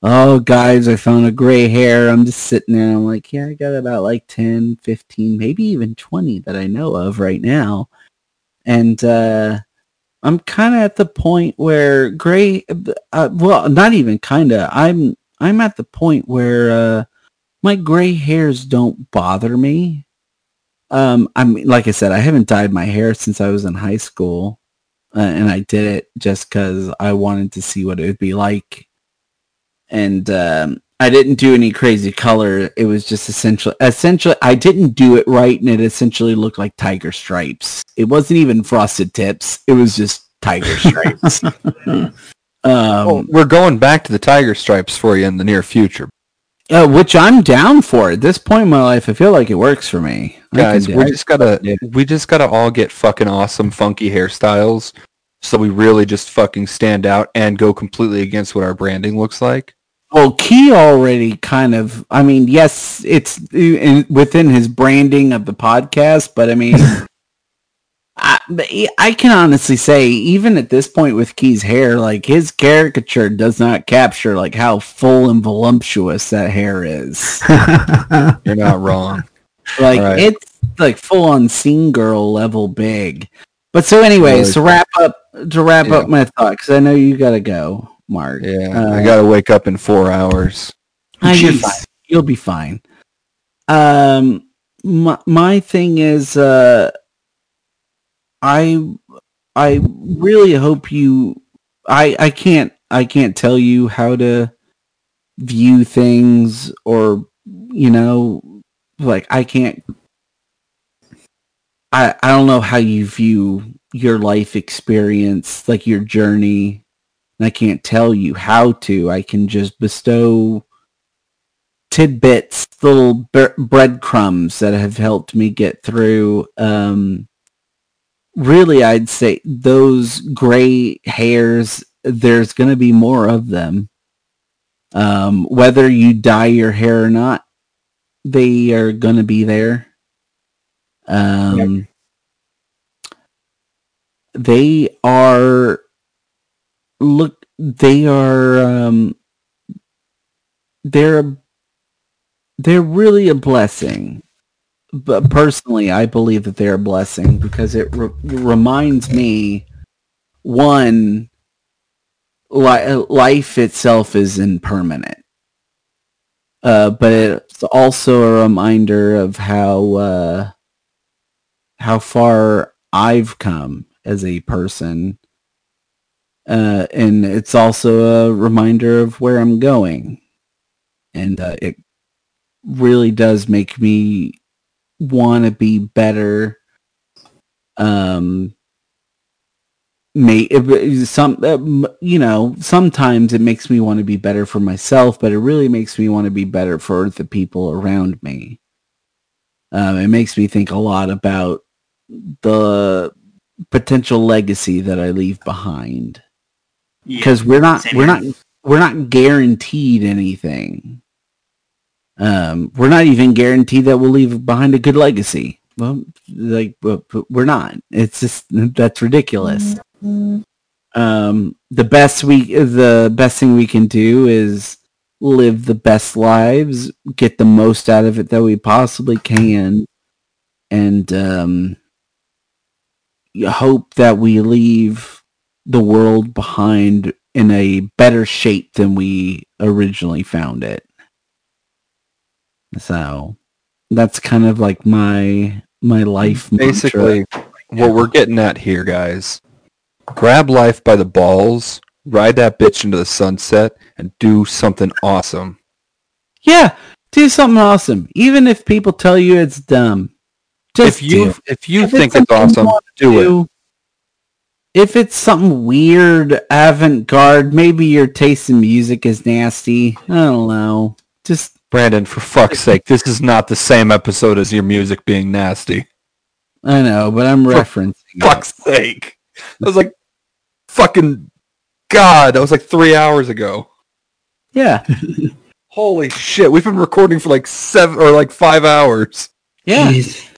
D: oh guys, I found a gray hair. I'm just sitting there. I'm like, yeah, I got about like 10, 15, maybe even 20 that I know of right now. And uh, I'm kind of at the point where gray, uh, well, not even kind of. I'm I'm at the point where uh, my gray hairs don't bother me. Um, I mean, like I said, I haven't dyed my hair since I was in high school, uh, and I did it just because I wanted to see what it would be like. And um, I didn't do any crazy color. It was just essentially, essentially, I didn't do it right, and it essentially looked like tiger stripes. It wasn't even frosted tips. It was just tiger stripes. um,
B: Well, we're going back to the tiger stripes for you in the near future,
D: uh, which I'm down for. At this point in my life, I feel like it works for me.
B: Guys. We just gotta
D: Yeah.
B: we just gotta all get fucking awesome, funky hairstyles, so we really just fucking stand out and go completely against what our branding looks like.
D: Well, Key already kind of. I mean, yes, it's in, within his branding of the podcast, but I mean, I, I can honestly say, even at this point with Key's hair, like his caricature does not capture like how full and voluptuous that hair is.
B: You're not wrong.
D: Like
B: Right.
D: it's like full on scene girl level big. But so, anyways, to wrap up, to wrap
B: Yeah.
D: up my thoughts, because I know you gotta go, Mark.
B: Yeah,
D: Uh,
B: I gotta wake up in four hours.
D: Ah, you're fine. You'll be fine. Um, my, my thing is, uh, I, I really hope you, I, I can't, I can't tell you how to view things or, you know, like I can't, I, I don't know how you view your life experience, like your journey. And I can't tell you how to. I can just bestow tidbits, little bre- breadcrumbs that have helped me get through. Um, really, I'd say those gray hairs, there's going to be more of them. Um, whether you dye your hair or not, they are going to be there. Um, They are, look, they are, um, they're they're really a blessing. But personally, I believe that they're a blessing because it re- reminds me, one, li- life itself is impermanent. Uh, but it's also a reminder of how uh, how far I've come as a person, uh, and it's also a reminder of where I'm going, and uh, it really does make me want to be better. Um, may some uh, you know sometimes it makes me want to be better for myself, but it really makes me want to be better for the people around me. Um, it makes me think a lot about the potential legacy that I leave behind
C: Yeah.
D: because we're not we're
C: here.
D: not we're not guaranteed anything. Um, we're not even guaranteed that we'll leave behind a good legacy. Well, like we're not. It's just that's ridiculous. Um, the best we the best thing we can do is live the best lives, get the most out of it that we possibly can, and um, hope that we leave the world behind in a better shape than we originally found it. So that's kind of like my my life.
B: Basically, what we're getting at here, guys, grab life by the balls, ride that bitch into the sunset, and do something awesome.
D: Yeah, do something awesome. Even if people tell you it's dumb. Just
B: if you
D: do.
B: if you
D: If
B: think
D: it's
B: it's
D: something you
B: awesome,
D: want
B: do it.
D: If it's something weird, avant-garde, maybe your taste in music is nasty. I don't know. Just
B: Brandon, for fuck's sake, this is not the same episode as your music being nasty.
D: I know, but I'm
B: For
D: referencing. it.
B: Fuck's sake. I was like fucking God, that was like three hours ago.
D: Yeah,
B: Holy shit, we've been recording for like seven or like five hours.
D: yeah.
C: Jeez.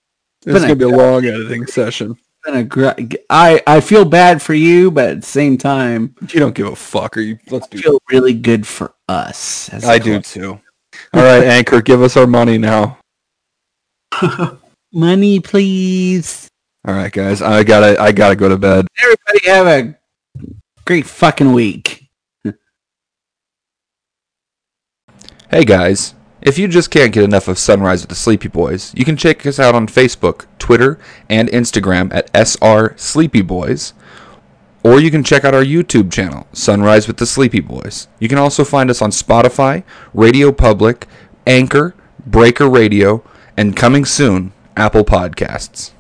B: This is gonna be a long editing session.
D: Been a. I I feel bad for you, but at the same time,
B: You don't give a fuck. Are you? Let's
D: I feel really good for us.
B: I do too. All right, Anchor, give us our money now.
D: Money, please.
B: All right, guys, I gotta, I gotta go to bed.
D: Everybody have a great fucking week.
B: Hey guys, if you just can't get enough of Sunrise with the Sleepy Boys, you can check us out on Facebook, Twitter, and Instagram at SR Sleepy Boys. Or you can check out our YouTube channel, Sunrise with the Sleepy Boys. You can also find us on Spotify, Radio Public, Anchor, Breaker Radio, and coming soon, Apple Podcasts.